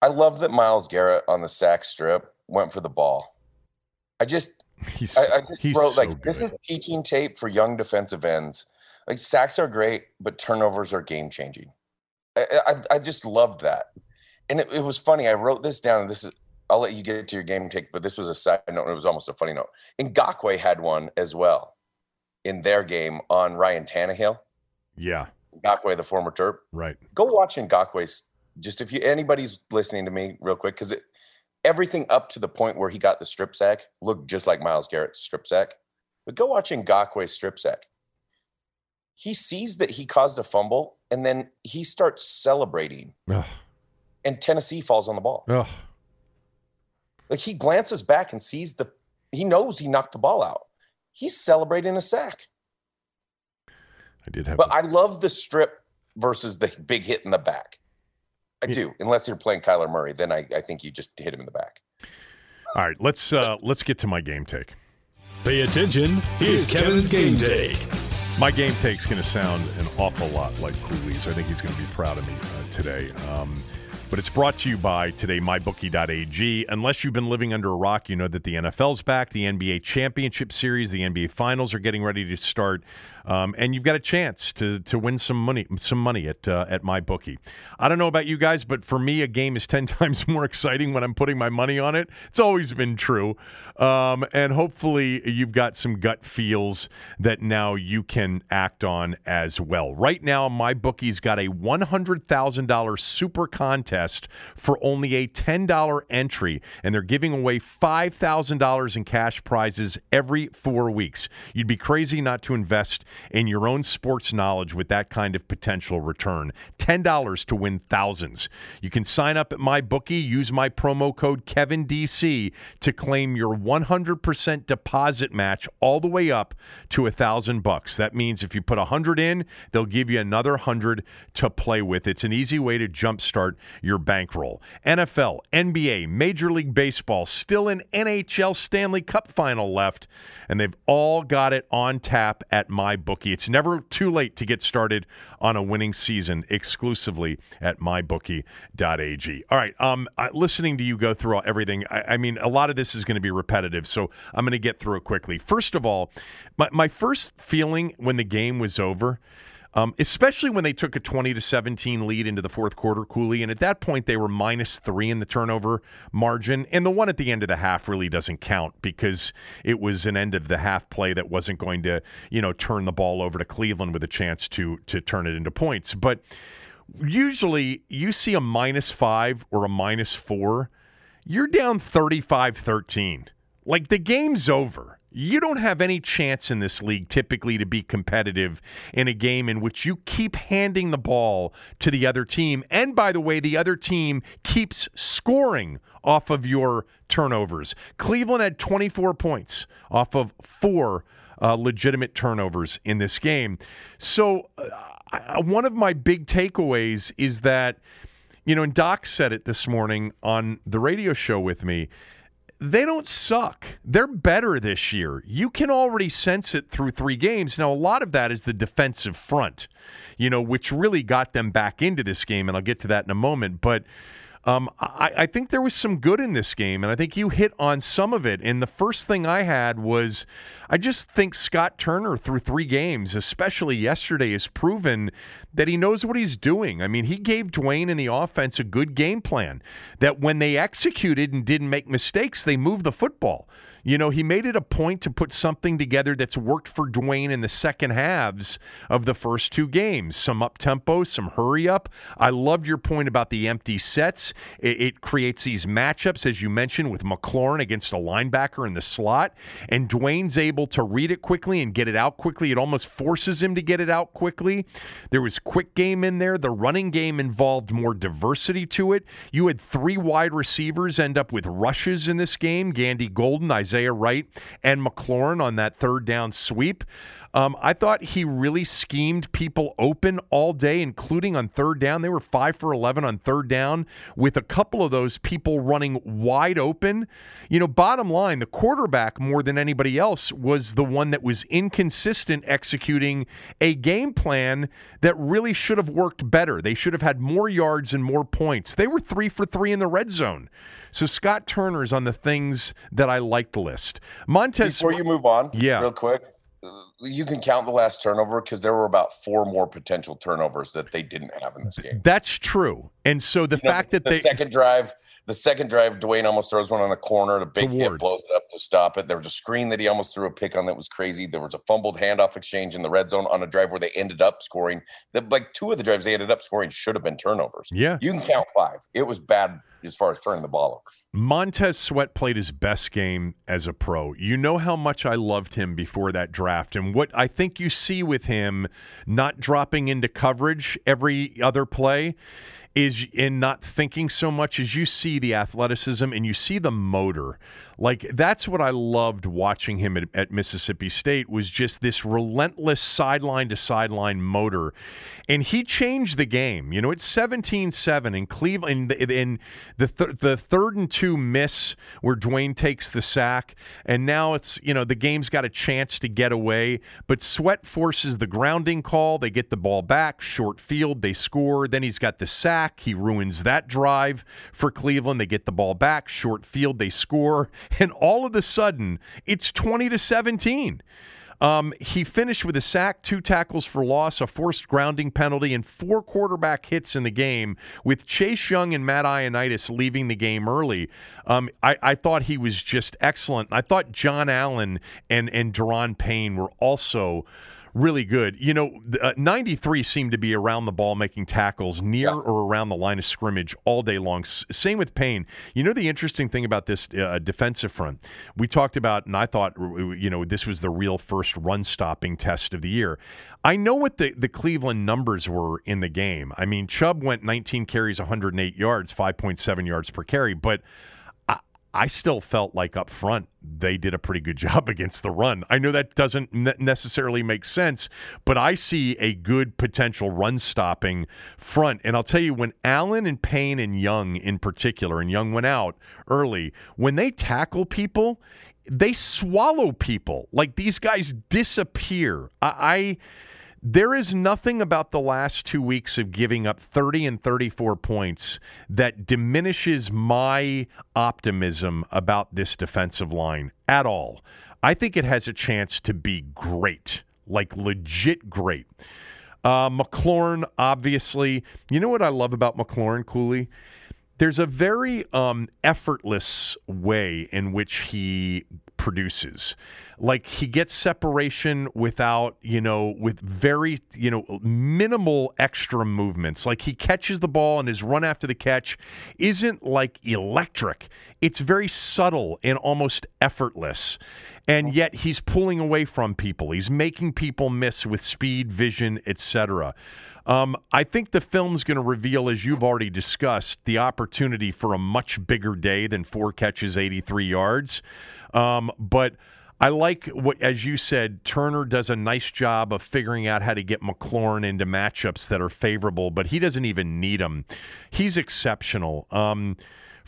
I loved that Myles Garrett on the sack strip went for the ball. I just he's I, I just wrote so like this is teaching tape for young defensive ends. Like sacks are great, but turnovers are game changing. I, I, I just loved that, and it, it, was funny. I wrote this down, and this is I'll let you get to your game take, but this was a side note. It was almost a funny note. And Ngakoue had one as well in their game on Ryan Tannehill. Yeah, Ngakoue, the former Terp. Right. Go watch Ngakoue's. Just if you anybody's listening to me real quick, because everything up to the point where he got the strip sack looked just like Myles Garrett's strip sack. But go watch Ngakoue's strip sack. He sees that he caused a fumble, and then he starts celebrating. Ugh. And Tennessee falls on the ball. Ugh. Like he glances back and sees the. He knows he knocked the ball out. He's celebrating a sack. I did have. But a- I love the strip versus the big hit in the back. I yeah. do, unless you're playing Kyler Murray. Then I, I think you just hit him in the back. All right, let's uh, let's get to my game take. Pay attention. Here's Kevin's game take. My game take's going to sound an awful lot like Cooley's. I think he's going to be proud of me uh, today. Um, but it's brought to you by today mybookie.ag. Unless you've been living under a rock, you know that the NFL's back, the NBA Championship Series, the NBA Finals are getting ready to start. Um, and you've got a chance to to win some money some money at uh, at my bookie. I don't know about you guys, but for me, a game is (laughs) ten times more exciting when I'm putting my money on it. It's always been true, um, and hopefully you've got some gut feels that now you can act on as well. Right now, my bookie's got a one hundred thousand dollar super contest for only a ten dollar entry, and they're giving away five thousand dollars in cash prizes every four weeks. You'd be crazy not to invest in your own sports knowledge with that kind of potential return. $10 to win thousands. You can sign up at my bookie, use my promo code KevinDC to claim your 100% deposit match all the way up to a thousand bucks. That means if you put a hundred in, they'll give you another hundred to play with. It's an easy way to jumpstart your bankroll. NFL, NBA, Major League Baseball, still an NHL Stanley Cup final left and they've all got it on tap at MyBookie. It's never too late to get started on a winning season exclusively at MyBookie.ag. All right, um, listening to you go through everything, I, I mean, a lot of this is going to be repetitive, so I'm going to get through it quickly. First of all, my, my first feeling when the game was over – um, especially when they took a 20 to 17 lead into the fourth quarter, Cooley. And at that point, they were minus three in the turnover margin. And the one at the end of the half really doesn't count because it was an end of the half play that wasn't going to, you know, turn the ball over to Cleveland with a chance to to turn it into points. But usually, you see a minus five or a minus four, you're down 35 13. Like the game's over you don't have any chance in this league typically to be competitive in a game in which you keep handing the ball to the other team. And by the way, the other team keeps scoring off of your turnovers. Cleveland had 24 points off of four uh, legitimate turnovers in this game. So, uh, one of my big takeaways is that, you know, and Doc said it this morning on the radio show with me they don't suck. They're better this year. You can already sense it through three games. Now, a lot of that is the defensive front, you know, which really got them back into this game, and I'll get to that in a moment. But um, I, I, think there was some good in this game, and I think you hit on some of it. And the first thing I had was I just think Scott Turner, through three games, especially yesterday, has proven that he knows what he's doing. I mean, he gave Dwayne and the offense a good game plan that when they executed and didn't make mistakes, they moved the football. You know, he made it a point to put something together that's worked for Dwayne in the second halves of the first two games. Some up tempo, some hurry up. I loved your point about the empty sets. It, it, creates these matchups, as you mentioned, with McLaurin against a linebacker in the slot. And Dwayne's able to read it quickly and get it out quickly. It almost forces him to get it out quickly. There was quick game in there. The running game involved more diversity to it. You had three wide receivers end up with rushes in this game Gandy Golden, Isaiah. Isaiah Wright and McLaurin on that third down sweep. Um, I thought he really schemed people open all day, including on third down. They were five for 11 on third down, with a couple of those people running wide open. You know, bottom line, the quarterback, more than anybody else, was the one that was inconsistent executing a game plan that really should have worked better. They should have had more yards and more points. They were three for three in the red zone. So Scott Turner's on the things that I like to list. Montez. Before you move on, yeah, real quick, uh, you can count the last turnover because there were about four more potential turnovers that they didn't have in this game. That's true. And so the You know, fact that the they second drive, the second drive, Dwayne almost throws one on the corner. The big hit blows it up to stop it. There was a screen that he almost threw a pick on that was crazy. There was a fumbled handoff exchange in the red zone on a drive where they ended up scoring. The, like two of the drives they ended up scoring should have been turnovers. Yeah. You can count five. It was bad as far as turning the ball over. Montez Sweat played his best game as a pro. You know how much I loved him before that draft. And what I think you see with him not dropping into coverage every other play is in not thinking so much as you see the athleticism and you see the motor. Like that's what I loved watching him at, at Mississippi State was just this relentless sideline to sideline motor. And he changed the game. You know, it's 17-7 in Cleveland in the th- the third and two miss where Dwayne takes the sack. And now it's, you know, the game's got a chance to get away, but Sweat forces the grounding call, they get the ball back, short field, they score, then he's got the sack, he ruins that drive for Cleveland, they get the ball back, short field, they score, and all of a sudden it's 20 to 17. Um, he finished with a sack, two tackles for loss, a forced grounding penalty, and four quarterback hits in the game, with Chase Young and Matt Ioannidis leaving the game early. Um, I, I thought he was just excellent. I thought John Allen and, and Da'Ron Payne were also really good. You know, uh, 93 seemed to be around the ball making tackles near Yeah. or around the line of scrimmage all day long. S- same with Payne. You know, the interesting thing about this uh, defensive front, we talked about, and I thought, you know, this was the real first run stopping test of the year. I know what the, the Cleveland numbers were in the game. I mean, Chubb went 19 carries, 108 yards, 5.7 yards per carry, but I, still felt like up front they did a pretty good (laughs) job against the run. I know that doesn't necessarily make sense, but I see a good potential run stopping front. And I'll tell you, when Allen and Payne and Young in particular, and Young went out early, when they tackle people, they swallow people. Like these guys disappear. I. I there is nothing about the last two weeks of giving up 30 and 34 points that diminishes my optimism about this defensive line at all. I think it has a chance to be great, like legit great. Uh, McLaurin, obviously, you know what I love about McLaurin, Cooley? There's a very um, effortless way in which he produces. Like he gets separation without, you know, with very, you know, minimal extra movements. Like he catches the ball and his run after the catch isn't like electric. It's very subtle and almost effortless. And yet he's pulling away from people. He's making people miss with speed, vision, etc. Um, I think the film's going to reveal, as you've already discussed, the opportunity for a much bigger day than four catches, 83 yards. Um, but I like what, as you said, Turner does a nice job of figuring out how to get McLaurin into matchups that are favorable, but he doesn't even need them. He's exceptional. Um,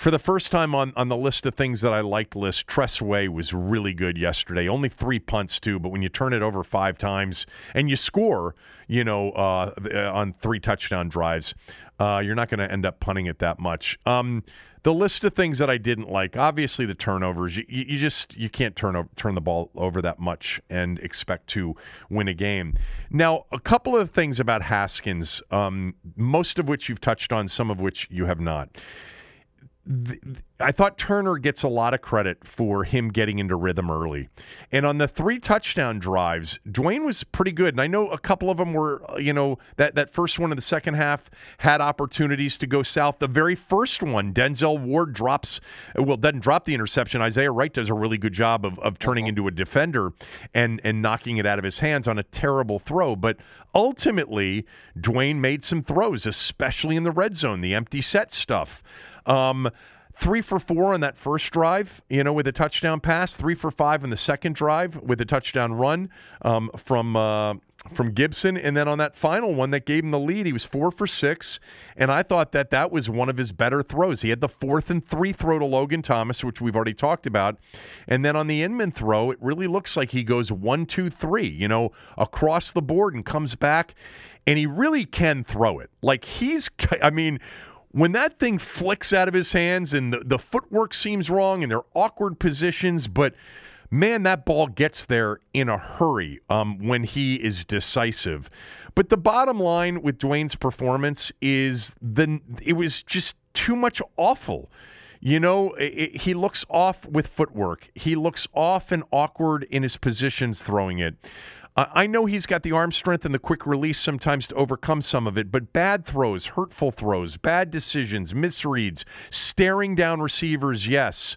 for the first time on, on the list of things that I liked list, Tress Way was really good yesterday. Only three punts too, but when you turn it over five times and you score, you know, uh, on three touchdown drives, uh, you're not going to end up punting it that much. Um, the list of things that I didn't like, obviously the turnovers. You, you just you can't turn over, turn the ball over that much and expect to win a game. Now, a couple of things about Haskins, um, most of which you've touched on, some of which you have not I thought Turner gets a lot of credit for him getting into rhythm early. And on the three touchdown drives, Dwayne was pretty good. And I know a couple of them were, uh, you know, that, that first one in the second half had opportunities to go south. The very first one, Denzel Ward drops, uh, well, doesn't drop the interception. Isaiah Wright does a really good job of, of turning into a defender and, and knocking it out of his hands on a terrible throw. But ultimately, Dwayne made some throws, especially in the red zone, the empty set stuff. Um, three for four on that first drive, you know, with a touchdown pass. Three for five in the second drive with a touchdown run um, from uh, from Gibson, and then on that final one that gave him the lead, he was four for six. And I thought that that was one of his better throws. He had the fourth and three throw to Logan Thomas, which we've already talked about, and then on the Inman throw, it really looks like he goes one, two, three, you know, across the board and comes back, and he really can throw it. Like he's, I mean when that thing flicks out of his hands and the, the footwork seems wrong and they're awkward positions, but man, that ball gets there in a hurry um, when he is decisive. But the bottom line with Dwayne's performance is the it was just too much awful. You know, it, he looks off with footwork. He looks off and awkward in his positions throwing it. I know he's got the arm strength and the quick release sometimes to overcome some of it, but bad throws, hurtful throws, bad decisions, misreads, staring down receivers, yes.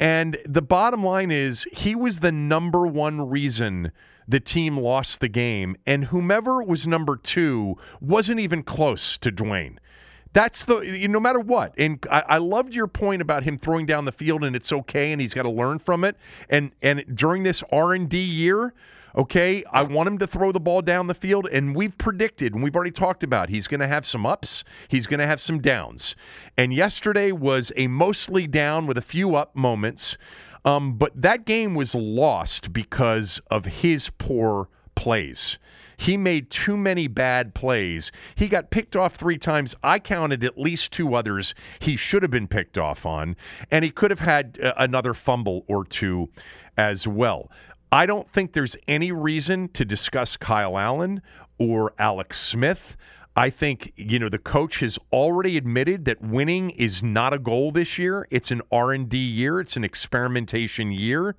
And the bottom line is he was the number one reason the team lost the game, and whomever was number two wasn't even close to Dwayne. That's the no matter what. And I, I, loved your point about him throwing down the field and it's okay and he's got to learn from it. And and during this R and D year, okay, I want him to throw the ball down the field. And we've predicted and we've already talked about he's going to have some ups, he's going to have some downs. And yesterday was a mostly down with a few up moments. Um, but that game was lost because of his poor plays. He made too many bad plays. He got picked off three times. I counted at least two others he should have been picked off on, and he could have had uh, another fumble or two as well. I don't think there's any reason to discuss Kyle Allen or Alex Smith. I think you know the coach has already admitted that winning is not a goal this year. It's an R&D year, it's an experimentation year.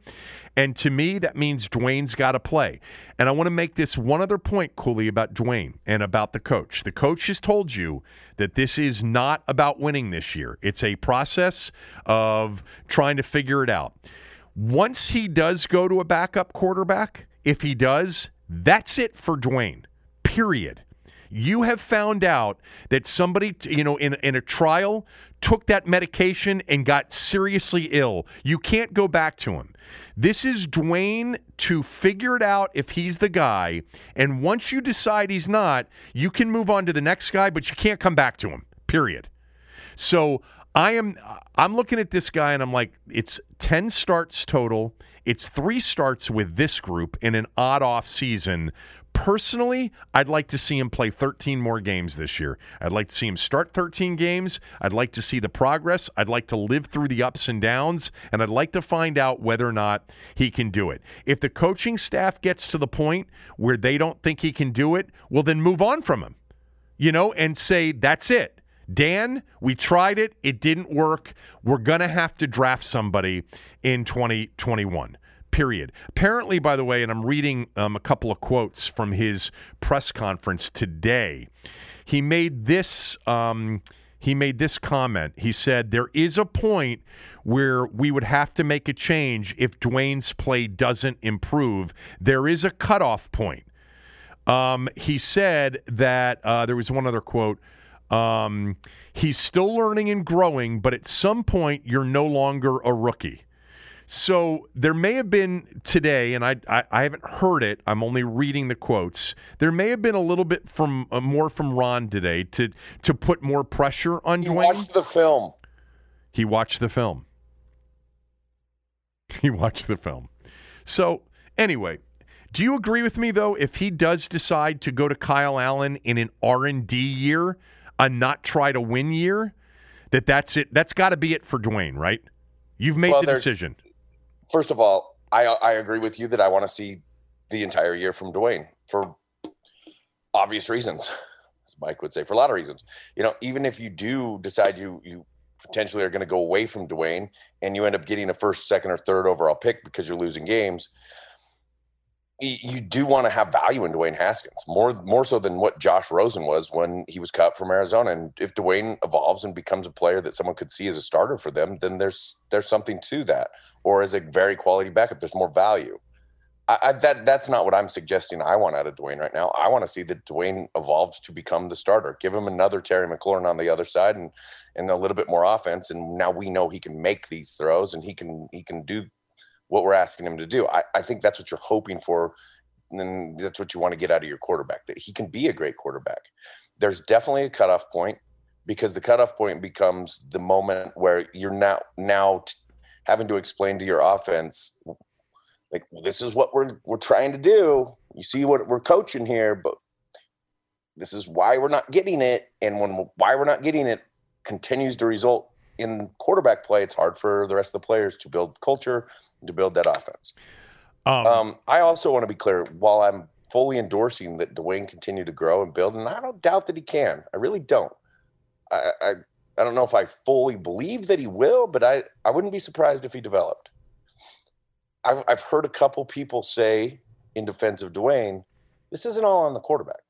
And to me that means Dwayne's got to play. And I want to make this one other point Cooley about Dwayne and about the coach. The coach has told you that this is not about winning this year. It's a process of trying to figure it out. Once he does go to a backup quarterback, if he does, that's it for Dwayne. Period you have found out that somebody, you know, in, in a trial took that medication and got seriously ill. You can't go back to him. This is Dwayne to figure it out if he's the guy. And once you decide he's not, you can move on to the next guy, but you can't come back to him, period. So I am I'm looking at this guy and I'm like, it's 10 starts total. It's three starts with this group in an odd off season Personally, I'd like to see him play 13 more games this year. I'd like to see him start 13 games. I'd like to see the progress. I'd like to live through the ups and downs, and I'd like to find out whether or not he can do it. If the coaching staff gets to the point where they don't think he can do it, well, then move on from him, you know, and say, that's it. Dan, we tried it. It didn't work. We're going to have to draft somebody in 2021 period. Apparently, by the way, and I'm reading um, a couple of quotes from his press conference today. He made this. Um, he made this comment. He said, There is a point where we would have to make a change if Dwayne's play doesn't improve. There is a cutoff point. Um, he said that uh, there was one other quote. Um, he's still learning and growing, but at some point, you're no longer a rookie. So there may have been today, and I, I, I haven't heard it. I'm only reading the quotes. There may have been a little bit from uh, more from Ron today to to put more pressure on he Dwayne. Watched the film. He watched the film. (laughs) He watched the film. So anyway, do you agree with me though? If he does decide to go to Kyle Allen in an R and D year, a not try to win year, that that's it. That's got to be it for Dwayne, right? You've made well, the decision first of all, I I agree with you that I want to see the entire year from Dwayne for obvious reasons, as Mike would say, for a lot of reasons. You know, even if you do decide you you potentially are going to go away from Dwayne and you end up getting a first, second, or third overall pick because you're losing games, you do want to have value in Dwayne Haskins more more so than what Josh Rosen was when he was cut from Arizona. And if Dwayne evolves and becomes a player that someone could see as a starter for them, then there's there's something to that. Or as a very quality backup, there's more value. I, I, that that's not what I'm suggesting. I want out of Dwayne right now. I want to see that Dwayne evolves to become the starter. Give him another Terry McLaurin on the other side and and a little bit more offense. And now we know he can make these throws and he can he can do what we're asking him to do. I, I think that's what you're hoping for. And that's what you want to get out of your quarterback, that he can be a great quarterback. There's definitely a cutoff point because the cutoff point becomes the moment where you're now now t- having to explain to your offense like this is what we're we're trying to do. You see what we're coaching here, but this is why we're not getting it and when why we're not getting it continues to result in quarterback play, it's hard for the rest of the players to build culture, to build that offense. Um, Um, I also want to be clear while I'm fully endorsing that Dwayne continue to grow and build, and I don't doubt that he can. I really don't. I, I, I don't know if I fully believe that he will, but I, I wouldn't be surprised if he developed. I've, I've heard a couple people say in defense of Dwayne, this isn't all on the quarterback.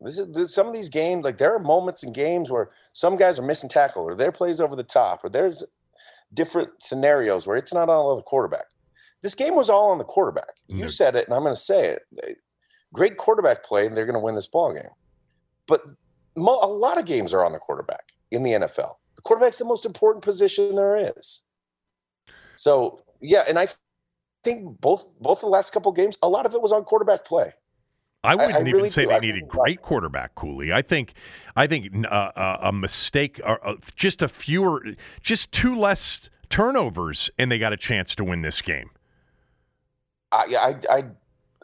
This is this, some of these games, like there are moments in games where some guys are missing tackle or their plays over the top, or there's different scenarios where it's not all on the quarterback. This game was all on the quarterback. You Mhm. said it, and I'm going to say it. Great quarterback play, and they're going to win this ball game. But mo- a lot of games are on the quarterback in the NFL. The quarterback's the most important position there is. So yeah, and I think both both the last couple games, a lot of it was on quarterback play. I wouldn't I even really say do. they I needed great quarterback, Cooley. I think, I think uh, uh, a mistake, or uh, just a fewer, just two less turnovers, and they got a chance to win this game. I I I,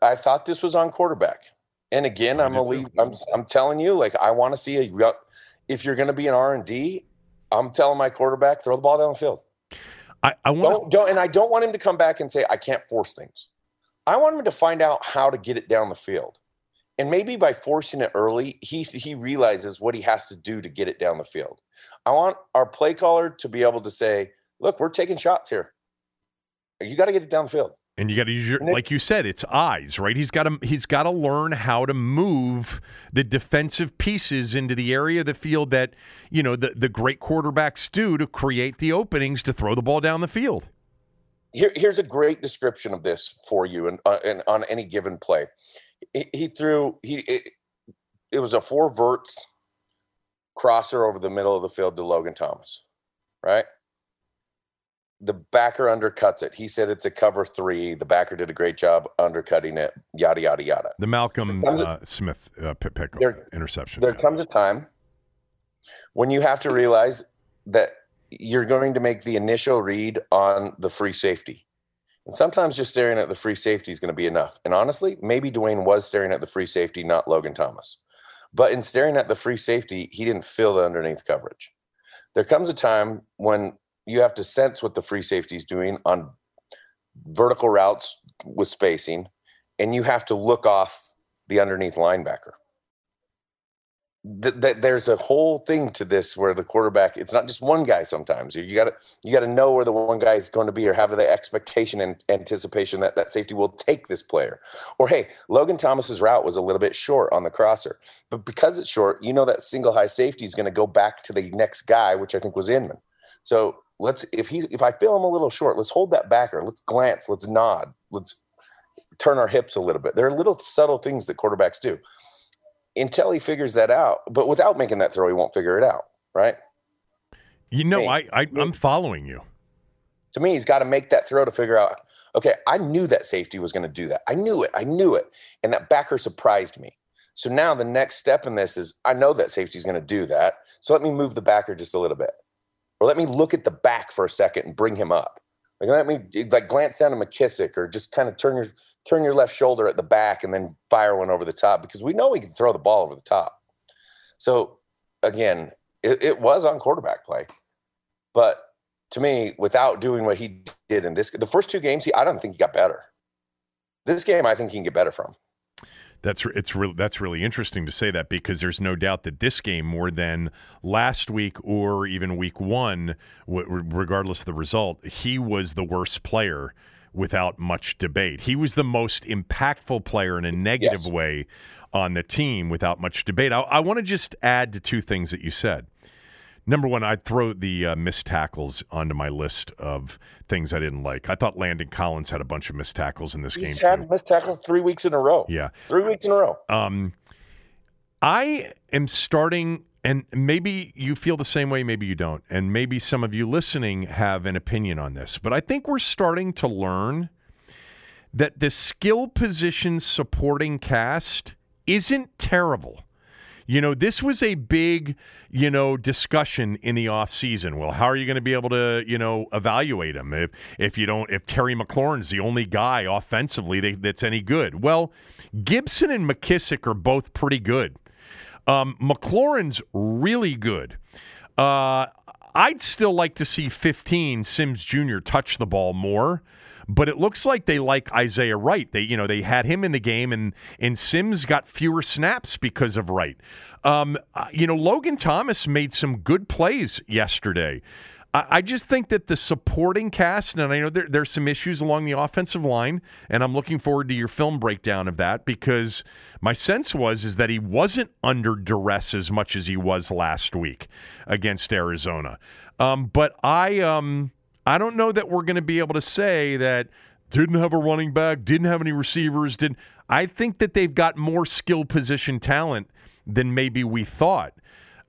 I thought this was on quarterback. And again, I I'm a leave, I'm I'm telling you, like I want to see a if you're going to be an R and D, I'm telling my quarterback throw the ball down the field. I, I want. Don't don't and I don't want him to come back and say I can't force things. I want him to find out how to get it down the field. And maybe by forcing it early, he he realizes what he has to do to get it down the field. I want our play caller to be able to say, "Look, we're taking shots here. You got to get it down the field." And you got to use your, like you said, it's eyes, right? He's got to he's got to learn how to move the defensive pieces into the area of the field that you know the the great quarterbacks do to create the openings to throw the ball down the field. Here, here's a great description of this for you, and, uh, and on any given play, he, he threw he it, it was a four verts crosser over the middle of the field to Logan Thomas, right? The backer undercuts it. He said it's a cover three. The backer did a great job undercutting it. Yada yada yada. The Malcolm There comes a- uh, Smith uh, pick, pick There- interception. There comes a time when you have to realize that you're going to make the initial read on the free safety. And sometimes just staring at the free safety is going to be enough. And honestly, maybe Dwayne was staring at the free safety, not Logan Thomas. But in staring at the free safety, he didn't feel the underneath coverage. There comes a time when you have to sense what the free safety is doing on vertical routes with spacing, and you have to look off the underneath linebacker th- th- there's a whole thing to this where the quarterback it's not just one guy sometimes. You got to you got to know where the one guy is going to be or have the expectation and anticipation that that safety will take this player. Or hey logan thomas's route was a little bit short on the crosser. But because it's short you know that single high safety is going to go back to the next guy which i think was inman. So let's if he if i feel him a little short let's hold that backer let's glance let's nod let's turn our hips a little bit. There are little subtle things that quarterbacks do until he figures that out. But without making that throw, he won't figure it out, right? You know, Hey, I, I I'm following you. To me, he's got to make that throw to figure out, okay, I knew that safety was going to do that. I knew it. I knew it. And that backer surprised me. So now the next step in this is I know that safety is going to do that. So let me move the backer just a little bit. Or let me look at the back for a second and bring him up. Like let me like glance down to McKissic or just kind of turn your turn your left shoulder at the back and then fire one over the top because we know he can throw the ball over the top. So again, it, it was on quarterback play. But to me, without doing what he did in this the first two games, he I don't think he got better. This game I think he can get better from. That's re- it's really that's really interesting to say that because there's no doubt that this game more than last week or even week one, w- regardless of the result, he was the worst player without much debate. He was the most impactful player in a negative Yes. way on the team without much debate. I, I want to just add to two things that you said. Number one, I'd throw the uh, missed tackles onto my list of things I didn't like. I thought Landon Collins had a bunch of missed tackles in this He's game. had too. missed tackles three weeks in a row. Yeah. Three weeks in a row. Um, I am starting, and maybe you feel the same way, maybe you don't, and maybe some of you listening have an opinion on this, but I think we're starting to learn that the skill position supporting cast isn't terrible. You know, this was a big, you know, discussion in the offseason. Well, how are you going to be able to, you know, evaluate him if if you don't if Terry McLaurin's the only guy offensively that, that's any good? Well, Gibson and McKissic are both pretty good. Um, McLaurin's really good. Uh, I'd still like to see 15 Sims Jr. touch the ball more. But it looks like they like Isaiah Wright. They, you know, they had him in the game, and and Sims got fewer snaps because of Wright. Um, uh, you know, Logan Thomas made some good plays yesterday. I just think that the supporting cast, and I know there, there's some issues along the offensive line, and I'm looking forward to your film breakdown of that because my sense was is that he wasn't under duress as much as he was last week against Arizona. Um, but I, um, I don't know that we're going to be able to say that didn't have a running back, didn't have any receivers, didn't. I think that they've got more skill position talent than maybe we thought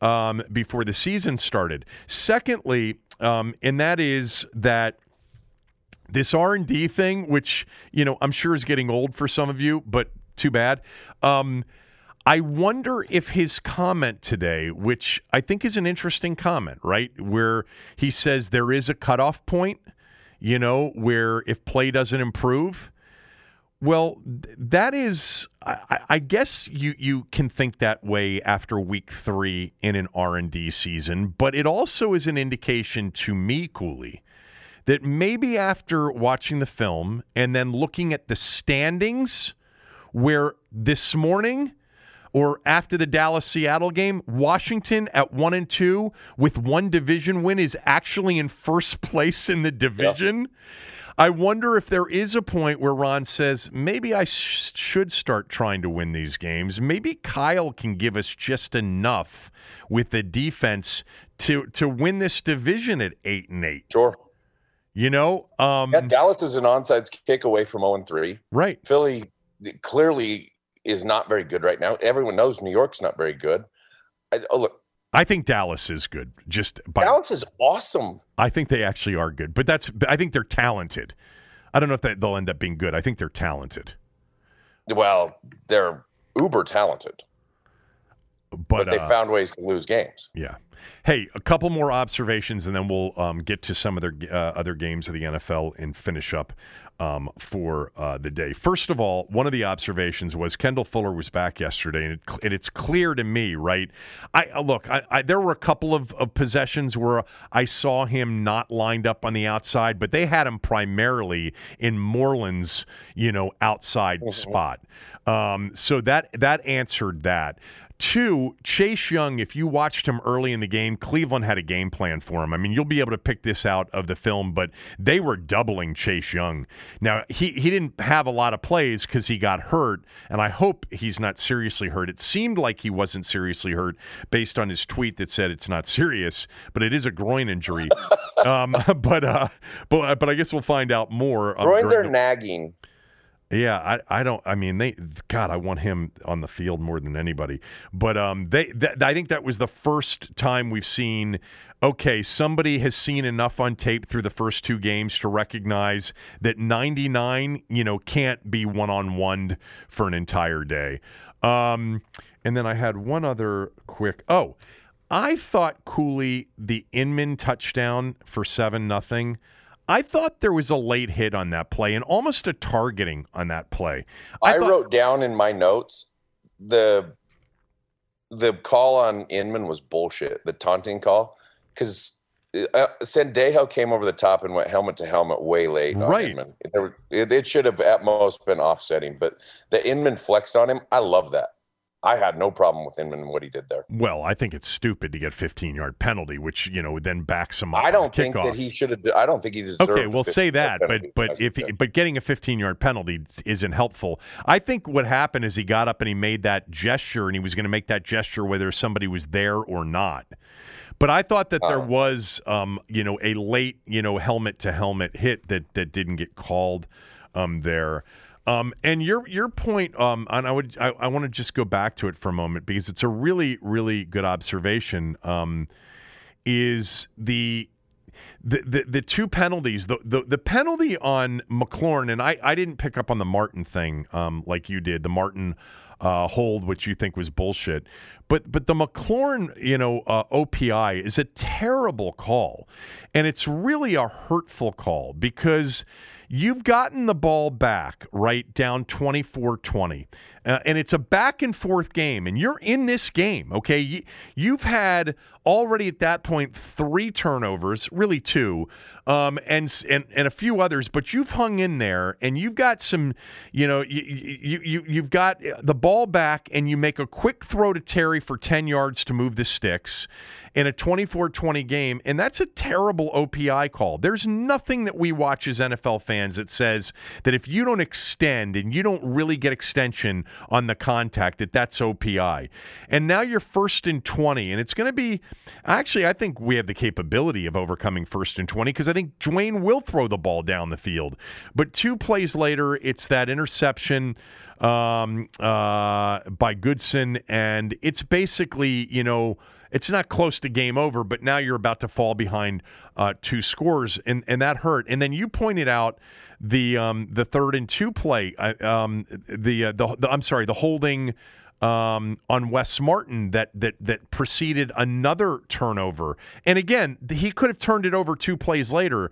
um, before the season started. Secondly, um, and that is that this R&D thing, which you know I'm sure is getting old for some of you, but too bad. Um, I wonder if his comment today, which I think is an interesting comment, right, where he says there is a cutoff point, you know, where if play doesn't improve, well, that is, I, I, guess you you can think that way after week three in an R and D season, but it also is an indication to me, Cooley, that maybe after watching the film and then looking at the standings, where this morning or after the Dallas Seattle game, Washington at one and two with one division win is actually in first (laughs) place in the division. Yeah. I wonder if there is a point where Ron says, maybe I sh- should start trying to win these games. Maybe Kyle can give us just enough with the defense to to win this division at eight and eight. Sure. You know, um, yeah, Dallas is an onside kick away from zero and three. Right. Philly clearly is not very good right now. Everyone knows New York's not very good. I, oh look, I think Dallas is good. Just by, Dallas is awesome. I think they actually are good, but that's I think they're talented. I don't know if that, they'll end up being good. I think they're talented. Well, they're uber talented, but, but they uh, found ways to lose games. Yeah. Hey, a couple more observations, and then we'll um, get to some of the uh, other games of the NFL and finish up um, for uh, the day. First of all, one of the observations was Kendall Fuller was back yesterday, and, it, and it's clear to me, right? I uh, look, I, I, there were a couple of, of possessions where I saw him not lined up on the outside, but they had him primarily in Moreland's, you know, outside mm-hmm. spot. Um, so that that answered that. Two, Chase Young, if you watched him early in the game, Cleveland had a game plan for him. I mean, you'll be able to pick this out of the film, but they were doubling Chase Young. Now, he, he didn't have a lot of plays because he got hurt, and I hope he's not seriously hurt. It seemed like he wasn't seriously hurt based on his tweet that said it's not serious, but it is a groin injury. (laughs) um, (laughs) but, uh, but, but I guess we'll find out more. Um, Groins are the- nagging. Yeah, I, I don't. I mean, they. God, I want him on the field more than anybody. But um, they. Th- I think that was the first time we've seen. Okay, somebody has seen enough on tape through the first two games to recognize that 99, you know, can't be one on one for an entire day. Um, and then I had one other quick. Oh, I thought Cooley the Inman touchdown for seven nothing. I thought there was a late hit on that play and almost a targeting on that play. I, I thought- wrote down in my notes the the call on Inman was bullshit. The taunting call because uh, Sendejo came over the top and went helmet to helmet way late. right. Inman. It, it, should have at most been offsetting, but the Inman flexed on him. I love that. I had no problem with him and what he did there. Well, I think it's stupid to get a 15 yard penalty, which you know then backs him up. I don't think that he should have. I don't think he deserved. Okay, we'll say that, but but if he, but getting a 15 yard penalty isn't helpful. I think what happened is he got up and he made that gesture, and he was going to make that gesture whether somebody was there or not. But I thought that there uh. was, um, you know, a late, you know, helmet to helmet hit that that didn't get called um, there. Um, and your your point, um, and I would I, I want to just go back to it for a moment because it's a really really good observation. Um, is the the, the, the two penalties, the, the, the penalty on McLaurin, and I, I didn't pick up on the Martin thing um, like you did, the Martin uh, hold, which you think was bullshit. But but the McLaurin, you know, uh, OPI is a terrible call, and it's really a hurtful call because you've gotten the ball back right down 24-20 uh, and it's a back and forth game and you're in this game okay you, you've had already at that point three turnovers really two um, and, and and a few others but you've hung in there and you've got some you know you, you, you you've got the ball back and you make a quick throw to Terry for 10 yards to move the sticks in a 24 20 game. And that's a terrible OPI call. There's nothing that we watch as NFL fans that says that if you don't extend and you don't really get extension on the contact, that that's OPI. And now you're first and 20. And it's going to be actually, I think we have the capability of overcoming first and 20 because I think Dwayne will throw the ball down the field. But two plays later, it's that interception um, uh, by Goodson. And it's basically, you know, it's not close to game over, but now you're about to fall behind uh, two scores, and and that hurt. And then you pointed out the um, the third and two play, uh, um, the, uh, the, the I'm sorry, the holding. Um, on Wes Martin that that that preceded another turnover. And again, he could have turned it over two plays later.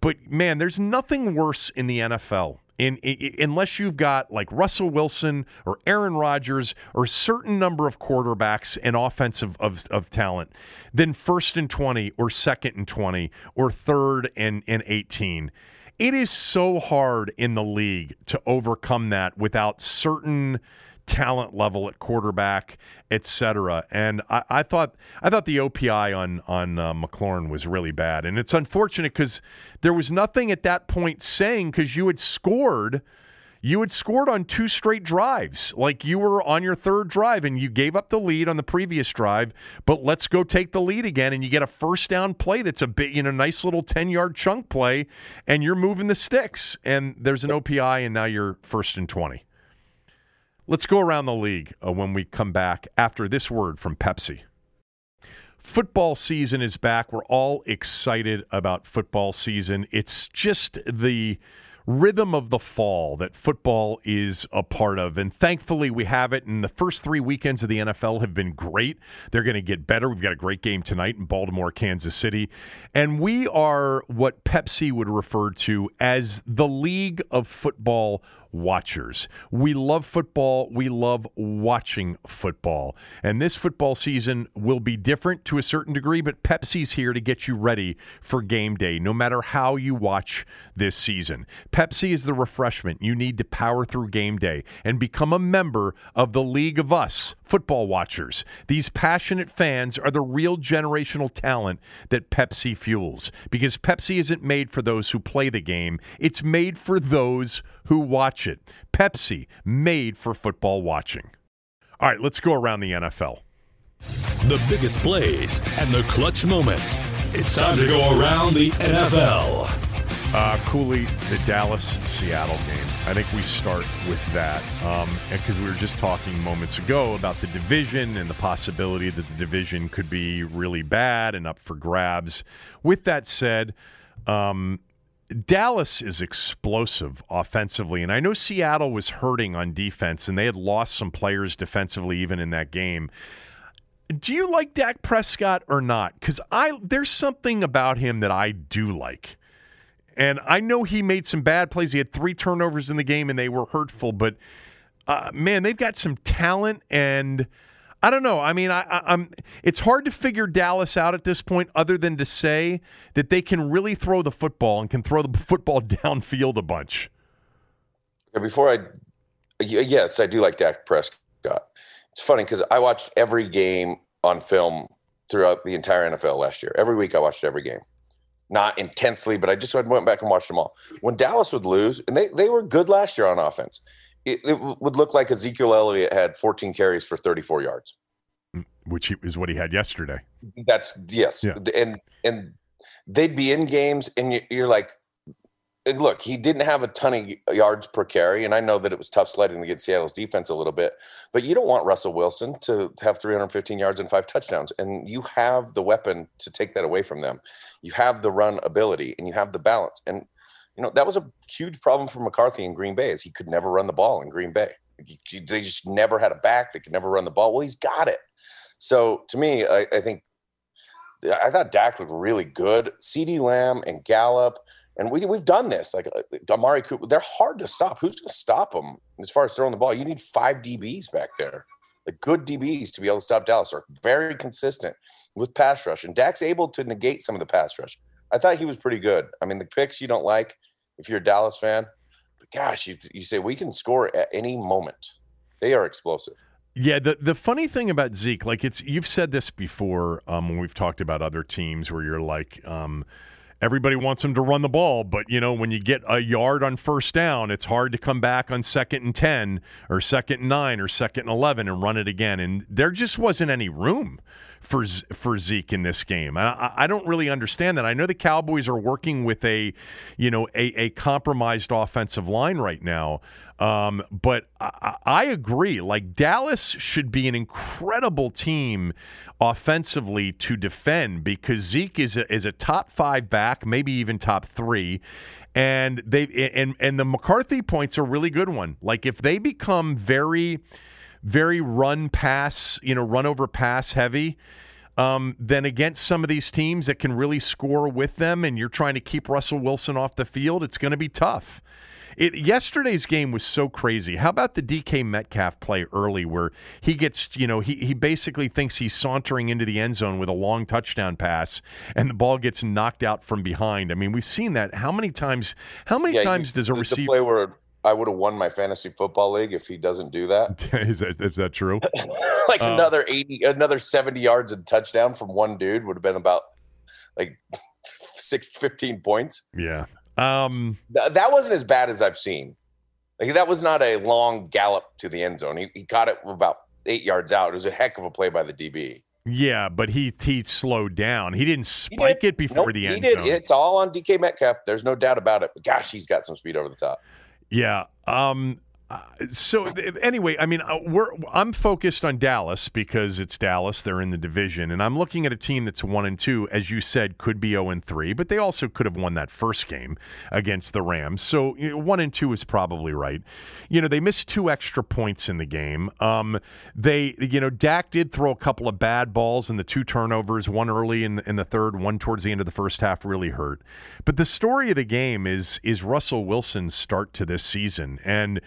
But man, there's nothing worse in the NFL in, in, unless you've got like Russell Wilson or Aaron Rodgers or a certain number of quarterbacks and offensive of, of talent, then first and 20 or second and 20 or third and, and 18. It is so hard in the league to overcome that without certain – talent level at quarterback, et cetera. And I, I, thought I thought the OPI on on uh, McLaurin was really bad, and it's unfortunate because there was nothing at that point saying because you had scored. You had scored on two straight drives. Like you were on your third drive and you gave up the lead on the previous drive, but let's go take the lead again. And you get a first down play that's a bit, you know, nice little 10 yard chunk play, and you're moving the sticks. And there's an OPI, and now you're first and 20. Let's go around the league uh, when we come back after this word from Pepsi. Football season is back. We're all excited about football season. It's just the rhythm of the fall that football is a part of. And thankfully, we have it. And the first three weekends of the NFL have been great. They're going to get better. We've got a great game tonight in Baltimore, Kansas City. And we are what Pepsi would refer to as the League of Football watchers. We love football. We love watching football. And this football season will be different to a certain degree, but Pepsi's here to get you ready for game day, no matter how you watch this season. Pepsi is the refreshment you need to power through game day and become a member of the League of Us football watchers. These passionate fans are the real generational talent that Pepsi fuels because Pepsi isn't made for those who play the game, it's made for those who watch it. Pepsi, made for football watching. All right, let's go around the NFL. The biggest plays and the clutch moments. It's time to go around the NFL. Uh, Cooley, the Dallas Seattle game. I think we start with that because um, we were just talking moments ago about the division and the possibility that the division could be really bad and up for grabs. With that said, um, Dallas is explosive offensively, and I know Seattle was hurting on defense, and they had lost some players defensively even in that game. Do you like Dak Prescott or not? Because I there's something about him that I do like. And I know he made some bad plays. He had three turnovers in the game, and they were hurtful. But uh, man, they've got some talent, and I don't know. I mean, I, am It's hard to figure Dallas out at this point, other than to say that they can really throw the football and can throw the (laughs) football downfield a bunch. Before I, yes, I do like Dak Prescott. It's funny because I watched every game on film throughout the entire NFL last year. Every week I watched every game not intensely, but I just went back and watched them all. When Dallas would lose, and they, they were good last year on offense, it, it would look like Ezekiel Elliott had 14 carries for 34 yards, mm, which is what he had yesterday. That's yes, yeah. and and they'd be in games, and you're like, look, he didn't have a ton of yards per carry, and I know that it was tough sledding to get Seattle's defense a little bit, but you don't want Russell Wilson to have 315 yards and five touchdowns, and you have the weapon to take that away from them. You have the run ability, and you have the balance, and you know that was a huge problem for McCarthy in Green Bay, is he could never run the ball in Green Bay. They just never had a back that could never run the ball. Well, he's got it. So to me, I, I think I thought Dak looked really good. CeeDee Lamb and Gallup And we we've done this. Like uh, Amari Cooper, they're hard to stop. Who's going to stop them as far as throwing the ball? You need five DBs back there, like good DBs to be able to stop Dallas. Are very consistent with pass rush, and Dak's able to negate some of the pass rush. I thought he was pretty good. I mean, the picks you don't like if you're a Dallas fan, but gosh, you you say we can score at any moment. They are explosive. Yeah, the the funny thing about Zeke, like it's you've said this before um, when we've talked about other teams where you're like, um, everybody wants him to run the ball, but you know when you get a yard on first down, it's hard to come back on second and ten or second and nine or second and eleven and run it again. And there just wasn't any room for for Zeke in this game. I, I don't really understand that. I know the Cowboys are working with a, you know, a, a compromised offensive line right now. Um, but I, I, agree. Like Dallas should be an incredible team offensively to defend because Zeke is a, is a top five back, maybe even top three. And they and and the McCarthy points are a really good one. Like if they become very, very run pass, you know, run over pass heavy. Um, then against some of these teams that can really score with them, and you're trying to keep Russell Wilson off the field, it's going to be tough. It, yesterday's game was so crazy. How about the DK Metcalf play early where he gets, you know, he, he basically thinks he's sauntering into the end zone with a long touchdown pass and the ball gets knocked out from behind. I mean, we've seen that. How many times how many yeah, times does a receiver play where I would have won my fantasy football league if he doesn't do that. (laughs) is that is that true? (laughs) like uh, another 80 another 70 yards and touchdown from one dude would have been about like (laughs) 6 15 points. Yeah. Um, Th- that wasn't as bad as I've seen. Like that was not a long gallop to the end zone. He, he caught it about eight yards out. It was a heck of a play by the DB. Yeah, but he he slowed down. He didn't spike he did. it before nope, the end he did. zone. It's all on DK Metcalf. There's no doubt about it. But gosh, he's got some speed over the top. Yeah. Um, so anyway, I mean, uh, I'm focused on Dallas because it's Dallas. They're in the division, and I'm looking at a team that's one and two, as you said, could be zero and three, but they also could have won that first game against the Rams. So you know, one and two is probably right. You know, they missed two extra points in the game. Um, they, you know, Dak did throw a couple of bad balls and the two turnovers, one early in in the third, one towards the end of the first half, really hurt. But the story of the game is is Russell Wilson's start to this season and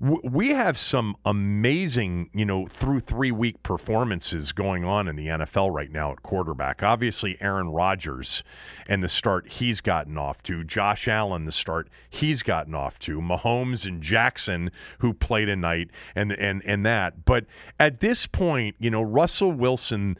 we have some amazing, you know, through three week performances going on in the NFL right now at quarterback. Obviously, Aaron Rodgers and the start he's gotten off to, Josh Allen, the start he's gotten off to, Mahomes and Jackson, who played tonight, and and and that. But at this point, you know, Russell Wilson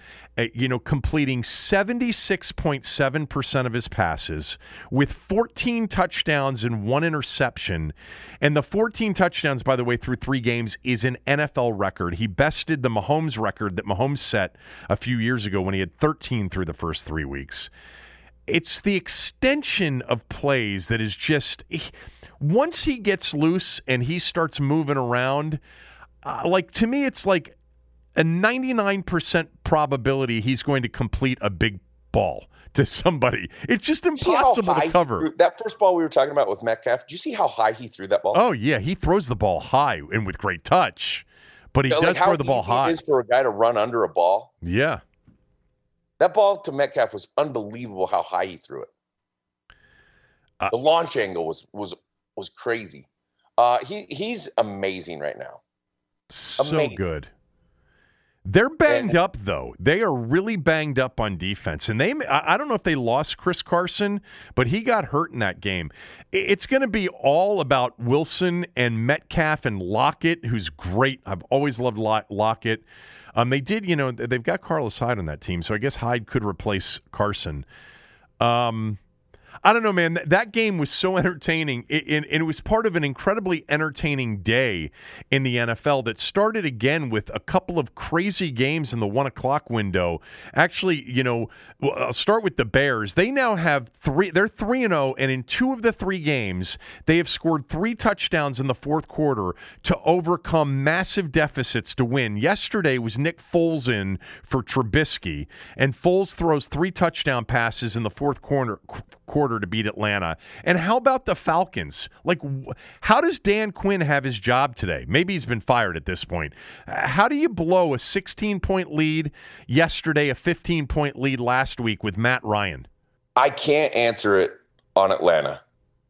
you know, completing 76.7% of his passes with 14 touchdowns and one interception. And the 14 touchdowns, by the way, through three games is an NFL record. He bested the Mahomes record that Mahomes set a few years ago when he had 13 through the first three weeks. It's the extension of plays that is just. Once he gets loose and he starts moving around, uh, like to me, it's like a 99% probability he's going to complete a big ball to somebody. It's just impossible to cover. That first ball we were talking about with Metcalf, do you see how high he threw that ball? Oh, yeah. He throws the ball high and with great touch, but he does like throw the ball high. is for a guy to run under a ball. Yeah. That ball to Metcalf was unbelievable how high he threw it. Uh, the launch angle was was was crazy. Uh, he he's amazing right now. So amazing. good. They're banged and, up though. They are really banged up on defense, and they. I don't know if they lost Chris Carson, but he got hurt in that game. It's going to be all about Wilson and Metcalf and Lockett, who's great. I've always loved Lockett. Um, they did, you know, they've got Carlos Hyde on that team, so I guess Hyde could replace Carson. Um, I don't know, man. That game was so entertaining, and it, was part of an incredibly entertaining day in the NFL that started again with a couple of crazy games in the one o'clock window. Actually, you know, I'll start with the Bears. They now have three. They're three and zero, oh, and in two of the three games, they have scored three touchdowns in the fourth quarter to overcome massive deficits to win. Yesterday was Nick Foles in for Trubisky, and Foles throws three touchdown passes in the fourth quarter quarter to beat Atlanta. And how about the Falcons? Like, how does Dan Quinn have his job today? Maybe he's been fired at this point. How do you blow a 16 point lead yesterday, a 15 point lead last week with Matt Ryan? I can't answer it on Atlanta.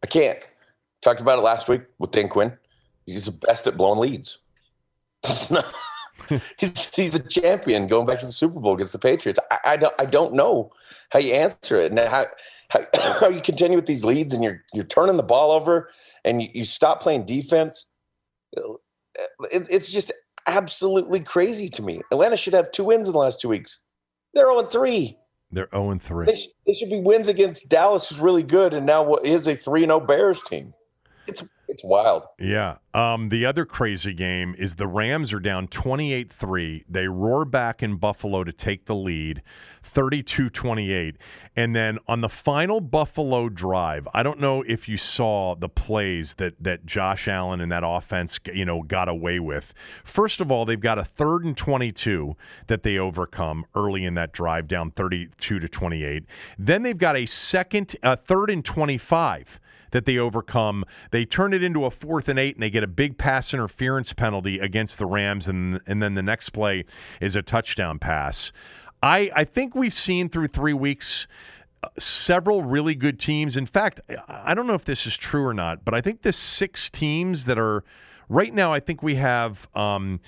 I can't. Talked about it last week with Dan Quinn. He's the best at blowing leads. (laughs) He's, he's the champion going back to the Super Bowl against the Patriots. I, I don't I don't know how you answer it and how, how, (coughs) how you continue with these leads and you're you're turning the ball over and you, you stop playing defense. It, it's just absolutely crazy to me. Atlanta should have two wins in the last two weeks. They're 0 3. They're 0 3. They, sh- they, should be wins against Dallas, who's really good, and now what is a 3 0 Bears team. It's it's wild. Yeah. Um, the other crazy game is the Rams are down 28 3. They roar back in Buffalo to take the lead. 32 28. And then on the final Buffalo drive, I don't know if you saw the plays that, that Josh Allen and that offense, you know, got away with. First of all, they've got a third and 22 that they overcome early in that drive, down 32 to 28. Then they've got a second, a third and 25 that they overcome. They turn it into a fourth and eight, and they get a big pass interference penalty against the Rams, and and then the next play is a touchdown pass. I, I think we've seen through three weeks uh, several really good teams. In fact, I don't know if this is true or not, but I think the six teams that are right now, I think we have. Um,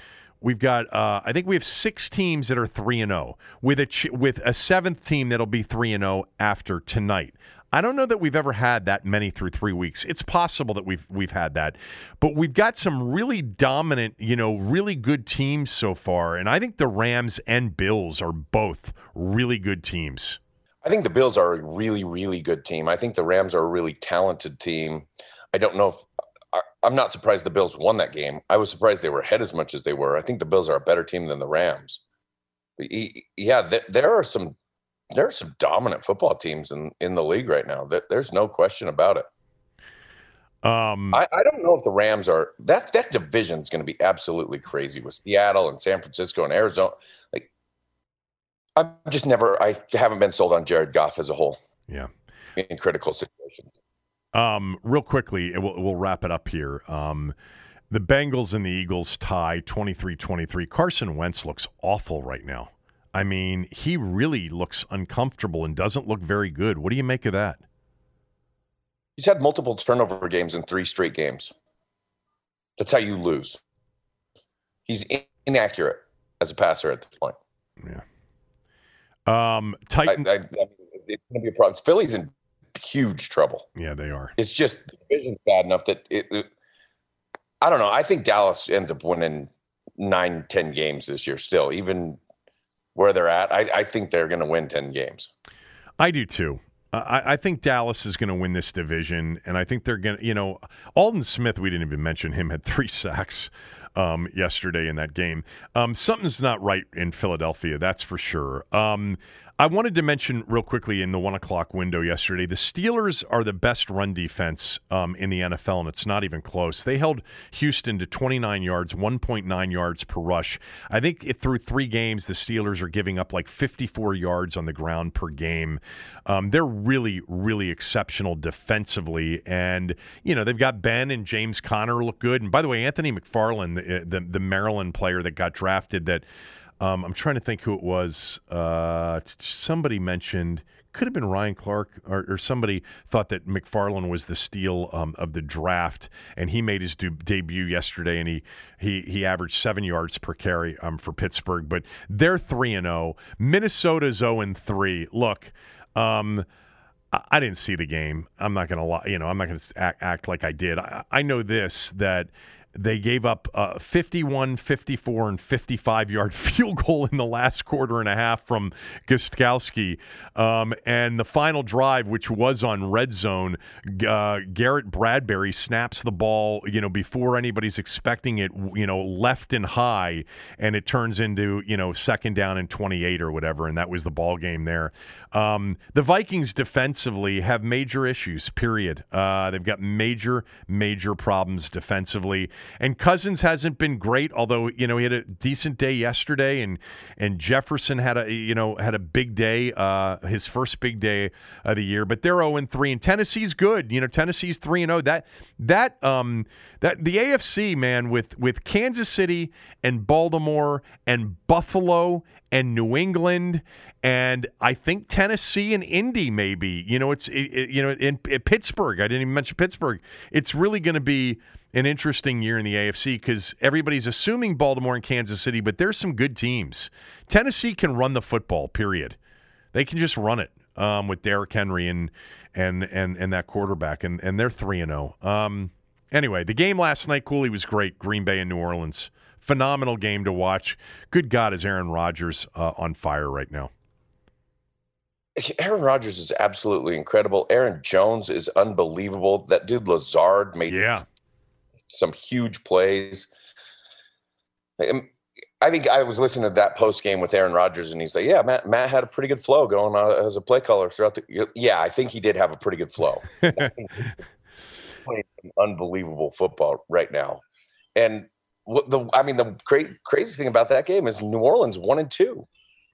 We've got, uh, I think we have six teams that are three and zero, oh, with a ch- with a seventh team that'll be three and zero oh after tonight. I don't know that we've ever had that many through three weeks. It's possible that we've we've had that, but we've got some really dominant, you know, really good teams so far, and I think the Rams and Bills are both really good teams. I think the Bills are a really, really good team. I think the Rams are a really talented team. I don't know if I, am not surprised the Bills won that game. I was surprised they were ahead as much as they were. I think the Bills are a better team than the Rams. Yeah, there are some there are some dominant football teams in, in the league right now. That There's no question about it. Um, I, I don't know if the Rams are that that division is going to be absolutely crazy with Seattle and San Francisco and Arizona. Like, I'm just never. I haven't been sold on Jared Goff as a whole. Yeah, in critical situations. Um, real quickly, we'll, we'll wrap it up here. Um, the Bengals and the Eagles tie 23-23. Carson Wentz looks awful right now. I mean, he really looks uncomfortable and doesn't look very good. What do you make of that? He's had multiple turnover games in three straight games. That's how you lose. He's inaccurate as a passer at this point. Yeah. Um, Titan. I, I, I mean, it's going to be a problem. Philly's in huge trouble. Yeah, they are. It's just the division's bad enough that it, it, I don't know. I think Dallas ends up winning nine, ten games this year. Still, even where they're at, I, I think they're going to win 10 games. I do too. I, I, think Dallas is going to win this division, and I think they're going to, you know, Aldon Smith, we didn't even mention him, had three (laughs) sacks um, yesterday in that game. Um, something's not right in Philadelphia, that's for sure. Um, I wanted to mention real quickly in the one o'clock window yesterday the Steelers are the best run defense um, in the NFL, and it's not even close. They held Houston to 29 yards, 1.9 yards per rush. I think it, through three games, the Steelers are giving up like 54 yards on the ground per game. Um, they're really, really exceptional defensively, and you know they've got Ben and James Conner look good. And by the way, Anthony McFarland, the, the, the Maryland player that got drafted, that um, I'm trying to think who it was. Uh, somebody mentioned could have been Ryan Clark or, or, somebody thought that McFarland was the steal um, of the draft, and he made his de- debut yesterday, and he he he averaged seven yards per carry um, for Pittsburgh. But they're three and zero. Oh. Minnesota's zero and three. Look. Um, I didn't see the game. I'm not going to lie. You know, I'm not to act, act, like I did. I, I know this that they gave up uh, 51, 54, and 55 yard (laughs) field goal in the last quarter and a half from Gostkowski. Um, and the final drive, which was on red zone, uh, Garrett Bradbury snaps the ball, you know, before anybody's expecting it, you know, left and high, and it turns into, you know, second down and 28 or whatever. And that was the ball game there. Um, the Vikings defensively have major issues, period. Uh, they've got major, major problems defensively. And Cousins hasn't been great, although you know he had a decent day yesterday, and and Jefferson had a you know had a big day, uh, his first big day of the year. But they're zero and three, and Tennessee's good. You know, Tennessee's three and zero. That that um that the AFC man with with Kansas City and Baltimore and Buffalo and New England and I think Tennessee and Indy maybe. You know, it's it, it, you know in, in, Pittsburgh. I didn't even mention Pittsburgh. It's really going to be an interesting year in the AFC because everybody's assuming Baltimore and Kansas City, but there's some good teams. Tennessee can run the football. Period. They can just run it um, with Derrick Henry and and and and that quarterback, and and they're three and zero. Oh. Um, anyway, the game last night, Cooley was great. Green Bay and New Orleans, phenomenal game to watch. Good God, is Aaron Rodgers uh, on fire right now? (laughs) Aaron Rodgers is absolutely incredible. Aaron Jones is unbelievable. That dude Lazard made yeah. Some huge plays. I think I was listening to that post game with Aaron Rodgers, and he's like, "Yeah, Matt, Matt had a pretty good flow going on as a play caller throughout the." Yeah, I think he did have a pretty good flow. (laughs) playing unbelievable football right now, and what the I mean, the cra- crazy thing about that game is New Orleans one and two.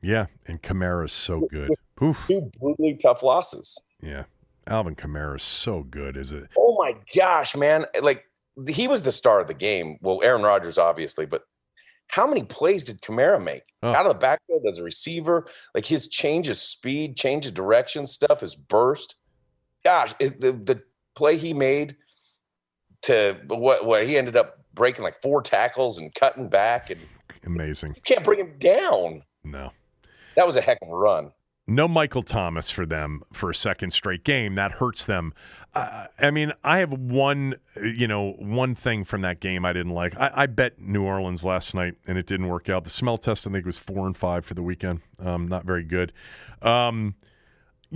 Yeah, and Kamara's so good. Oof. Two brutally tough losses. Yeah, Alvin Kamara's so good, is it? Oh my gosh, man! Like he was the star of the game. Well, Aaron Rodgers, obviously, but how many plays did Kamara make oh. out of the backfield as a receiver? Like his change of speed, change of direction stuff, his burst. Gosh, it, the the play he made to what what he ended up breaking like four tackles and cutting back and amazing. You can't bring him down. No. That was a heck of a run. No Michael Thomas for them for a second straight game. That hurts them. Uh, I mean, I have one, you know, one thing from that game I didn't like. I, I, bet New Orleans last night, and it didn't work out. The smell test, I think, was four and five for the weekend. Um, not very good. Um,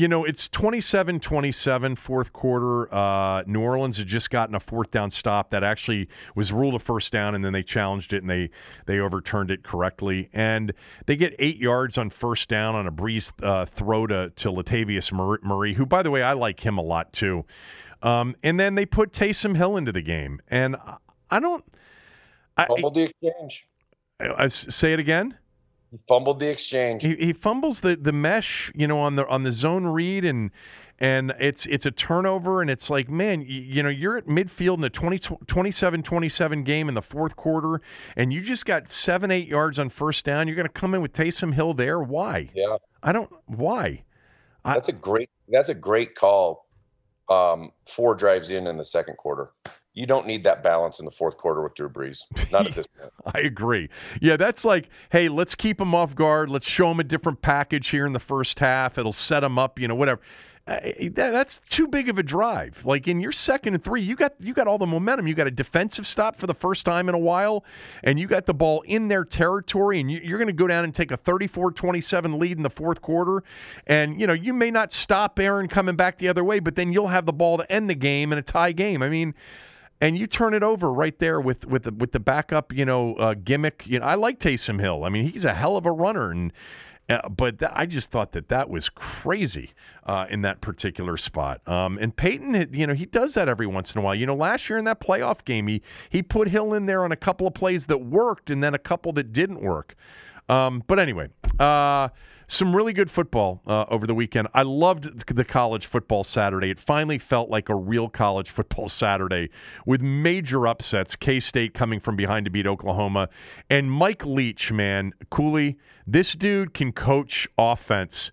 you know, it's 27 27, fourth quarter. Uh, New Orleans had just gotten a fourth down stop that actually was ruled a first down, and then they challenged it and they, they overturned it correctly. And they get eight yards on first down on a Brees uh, throw to, to Latavius Murray, who, by the way, I like him a lot too. Um, and then they put Taysom Hill into the game. And I don't. I, Fumbled the exchange. I, I, say it again. He fumbled the exchange. He, he fumbles the, the mesh, you know, on the on the zone read and and it's it's a turnover and it's like man you, you, know you're at midfield in the 20, 27-27 game in the fourth quarter and you just got seven eight yards on first down. You're going to come in with Taysom Hill there? Why? Yeah. I don't why? That's I, a great that's a great call um, four drives in in the second quarter you don't need that balance in the fourth quarter with Drew Brees. Not at this (laughs) point. I agree. Yeah, that's like, hey, let's keep him off guard. Let's show him a different package here in the first half. It'll set him up, you know, whatever. Uh, that, that's too big of a drive. Like in your second and three, you got you got all the momentum. You got a defensive stop for the first time in a while, and you got the ball in their territory, and you, you're going to go down and take a 34-27 lead in the fourth quarter. And you know you may not stop Aaron coming back the other way, but then you'll have the ball to end the game in a tie game. I mean and you turn it over right there with with the, with the backup, you know, uh, gimmick. You know, I like Taysom Hill. I mean, he's a hell of a runner, and uh, but th- I just thought that that was crazy uh, in that particular spot. Um, and Payton, you know, he does that every once in a while. You know, last year in that playoff game, he he put Hill in there on a couple of plays that worked, and then a couple that didn't work. Um, but anyway, uh, some really good football uh, over the weekend. I loved the college football Saturday. It finally felt like a real college football (laughs) Saturday with major upsets. K State coming from behind to beat Oklahoma. And Mike Leach, man, Cooley, this dude can coach offense.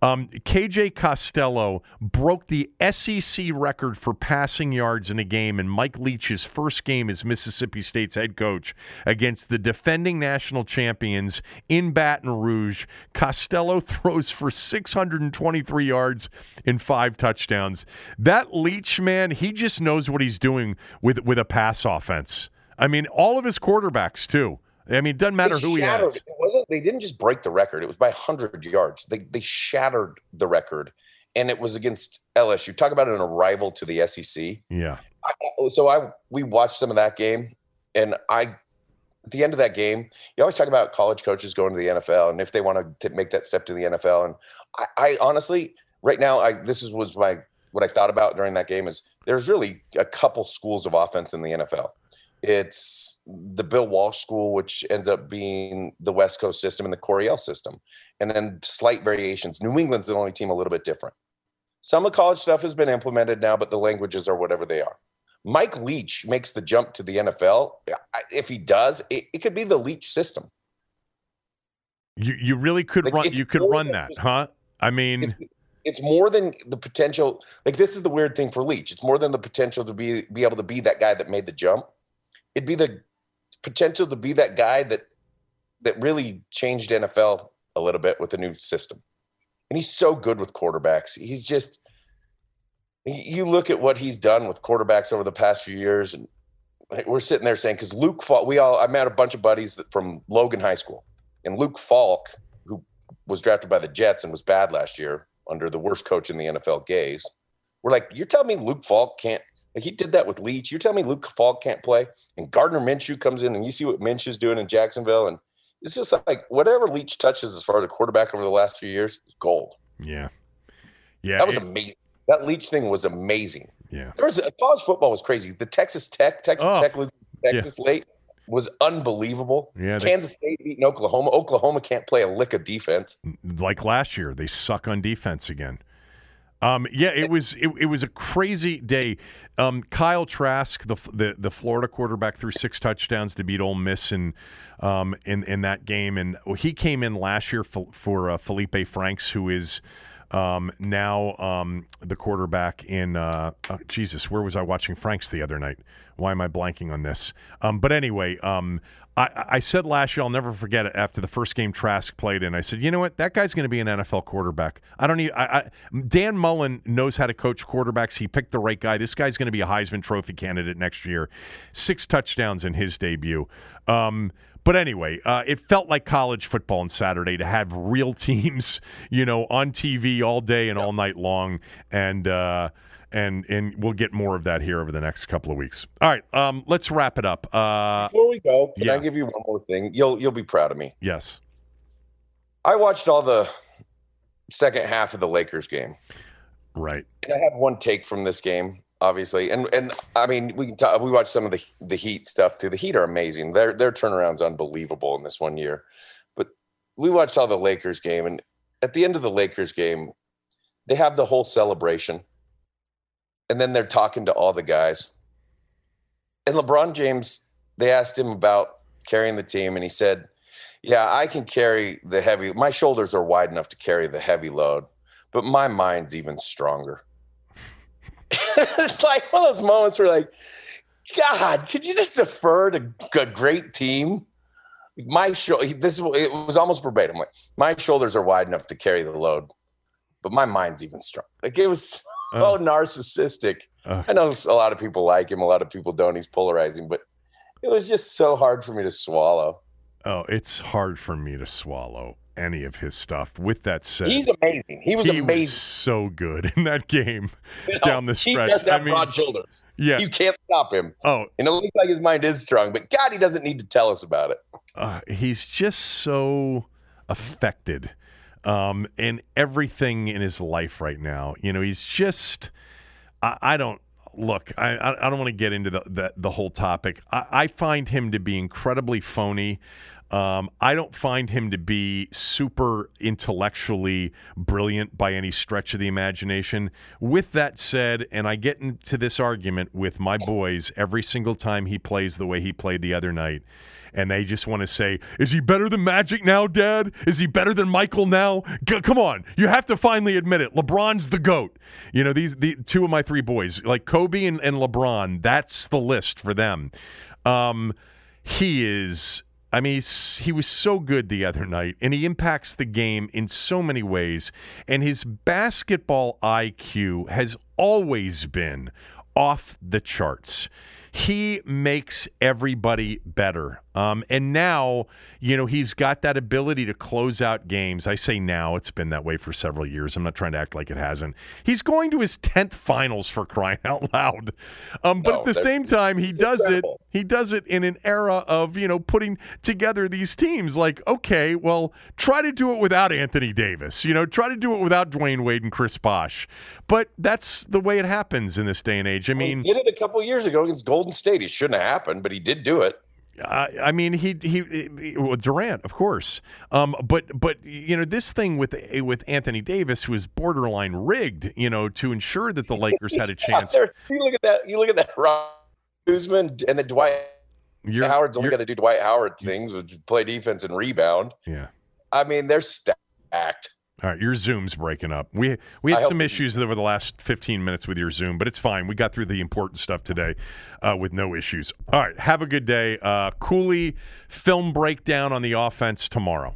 Um, KJ Costello broke the SEC record for passing yards in a game in Mike Leach's first game as Mississippi State's head coach against the defending national champions in Baton Rouge. Costello (laughs) throws for 623 yards and five touchdowns. That Leach man, he just knows what he's doing with with a pass offense. I mean, all of his quarterbacks too. I mean, it doesn't matter who shattered, he has. It wasn't. They didn't just break the record. It was by hundred yards. They they shattered the record, and it was against LSU. Talk about an arrival to the SEC. Yeah. I, so I we watched some of that game, and I at the end of that game, you always talk about college coaches going to the NFL and if they want to make that step to the NFL. And I, I honestly, right now, I this is was my what I thought about during that game is there's really a couple schools of offense in the NFL. It's the Bill Walsh School, which ends up being the West Coast system and the Coryell system, and then slight variations. New England's the only team a little bit different. Some of the college stuff has been implemented now, but the languages are whatever they are. Mike Leach makes the jump to the NFL. If he does, it, it could be the Leach system. You you really could like, run you could run that, huh? I mean, it's, it's, more than the potential. Like this is the weird thing for Leach. It's more than the potential to be be able to be that guy that made the jump. It'd be the potential to be that guy that that really changed NFL a little bit with the new system. And he's so good with quarterbacks. He's just you look at what he's done with quarterbacks over the past few years, and we're sitting there saying because Luke Falk, we all I met a bunch of buddies from Logan High School, and Luke Falk, who was drafted by the Jets and was bad last year under the worst coach in the NFL, Gase. We're like, you're telling me Luke Falk can't? Like he did that with Leach. You're telling me Luke Falk can't play, and Gardner Minshew comes in, and you see what Minshew's doing in Jacksonville, and it's just like whatever Leach touches as far as a quarterback over the last few years is gold. Yeah, yeah, that was it, amazing. That Leach thing was amazing. Yeah. There was college football was crazy. The Texas Tech, Texas oh, Tech Texas yeah. late was unbelievable. Yeah, they, Kansas State beating Oklahoma. Oklahoma can't play a lick of defense. Like last year, they suck on defense again. Um, yeah, it was it, it was a crazy day. Um, Kyle Trask, the, the the Florida quarterback, threw six touchdowns to beat Ole Miss in um, in in that game, and he came in last year for, for uh, Felipe Franks, who is um, now um, the quarterback in uh, uh, Jesus. Where was I watching Franks the other night? Why am I blanking on this? Um, but anyway, um, I, I, said last year I'll never forget it. After the first game Trask played in, I said, you know what, that guy's going to be an NFL quarterback. I don't need. I, I, Dan Mullen knows how to coach quarterbacks. He picked the right guy. This guy's going to be a Heisman Trophy candidate next year. Six touchdowns in his debut. Um, but anyway, uh, it felt like college football on Saturday to have real (laughs) teams, you know, on TV all day and all night long, and uh, and and we'll get more of that here over the next couple of weeks. All right, um, let's wrap it up. Uh, Before we go, can yeah. I give you one more thing? You'll you'll be proud of me. Yes. I watched all the second half of the Lakers game. Right. And I have one take from this game obviously. And and I mean, we talk, we watch some of the the Heat stuff too. The Heat are amazing. Their their turnaround's unbelievable in this one year. But we watched all the Lakers game, and at the end of the Lakers game, they have the whole celebration, and then they're talking to all the guys. And LeBron James, they asked him about carrying the team, and he said, "Yeah, I can carry the heavy. My shoulders are wide enough to carry the heavy load." But my mind's even stronger (laughs) it's like one of those moments where like, God, could you just defer to a great team? My show, this it was almost verbatim. Like my shoulders are wide enough to carry the load, but my mind's even strong. Like it was so uh, narcissistic. Uh, I know a lot of people like him, a lot of people don't. He's polarizing, but it was just so hard for me to swallow. Oh, it's hard for me to swallow any of his stuff. With that said, he's amazing. He was he amazing. Was so good in that game down the stretch. He does have I mean, broad shoulders. Yeah, you can't stop him. Oh, and it looks like his mind is strong, but God, he doesn't need to tell us about it. Uh, he's just so affected um, in everything in his life right now. You know, he's just. I, I don't look, I, I don't want to get into the, the, the whole topic. I, I, find him to be incredibly phony. Um, I don't find him to be super intellectually brilliant by any stretch of the imagination. With that said, and I get into this argument with my boys every single time he plays the way he played the other night. And they just want to say, Is he better than Magic now, Dad? Is he better than Michael now? G- come on. You have to finally admit it. LeBron's the GOAT. You know, these the two of my three boys, like Kobe and, and LeBron, that's the list for them. Um, he is I mean, he was so good the other night, and he impacts the game in so many ways. And his basketball IQ has always been off the charts he makes everybody better. Um, and now, you know, he's got that ability to close out games. I say now, it's been that way for several years. I'm not trying to act like it hasn't. He's going to his 10th finals for crying out loud. Um, but no, at the same time, he does incredible. it. He does it in an era of, you know, putting together these teams like, okay, well, try to do it without Anthony Davis. You know, try to do it without Dwyane Wade and Chris Bosh. But that's the way it happens in this day and age. I mean, he did it a couple years ago against Golden State. It shouldn't have happened, but he did do it. I mean, he, he he well, Durant, of course. Um, but but you know this thing with with Anthony Davis was borderline rigged. You know, to ensure that the (laughs) Lakers had a chance. Yeah, you look at that. You look at that. Ron Kuzma and the Dwight you're, Howard's only got to do Dwight Howard things, which play defense and rebound. Yeah. I mean, they're stacked. All right, your Zoom's breaking up. We we had some issues over the last 15 minutes with your Zoom, but it's fine. We got through the important stuff today uh, with no issues. All right, have a good day. Uh, Cooley film breakdown on the offense tomorrow.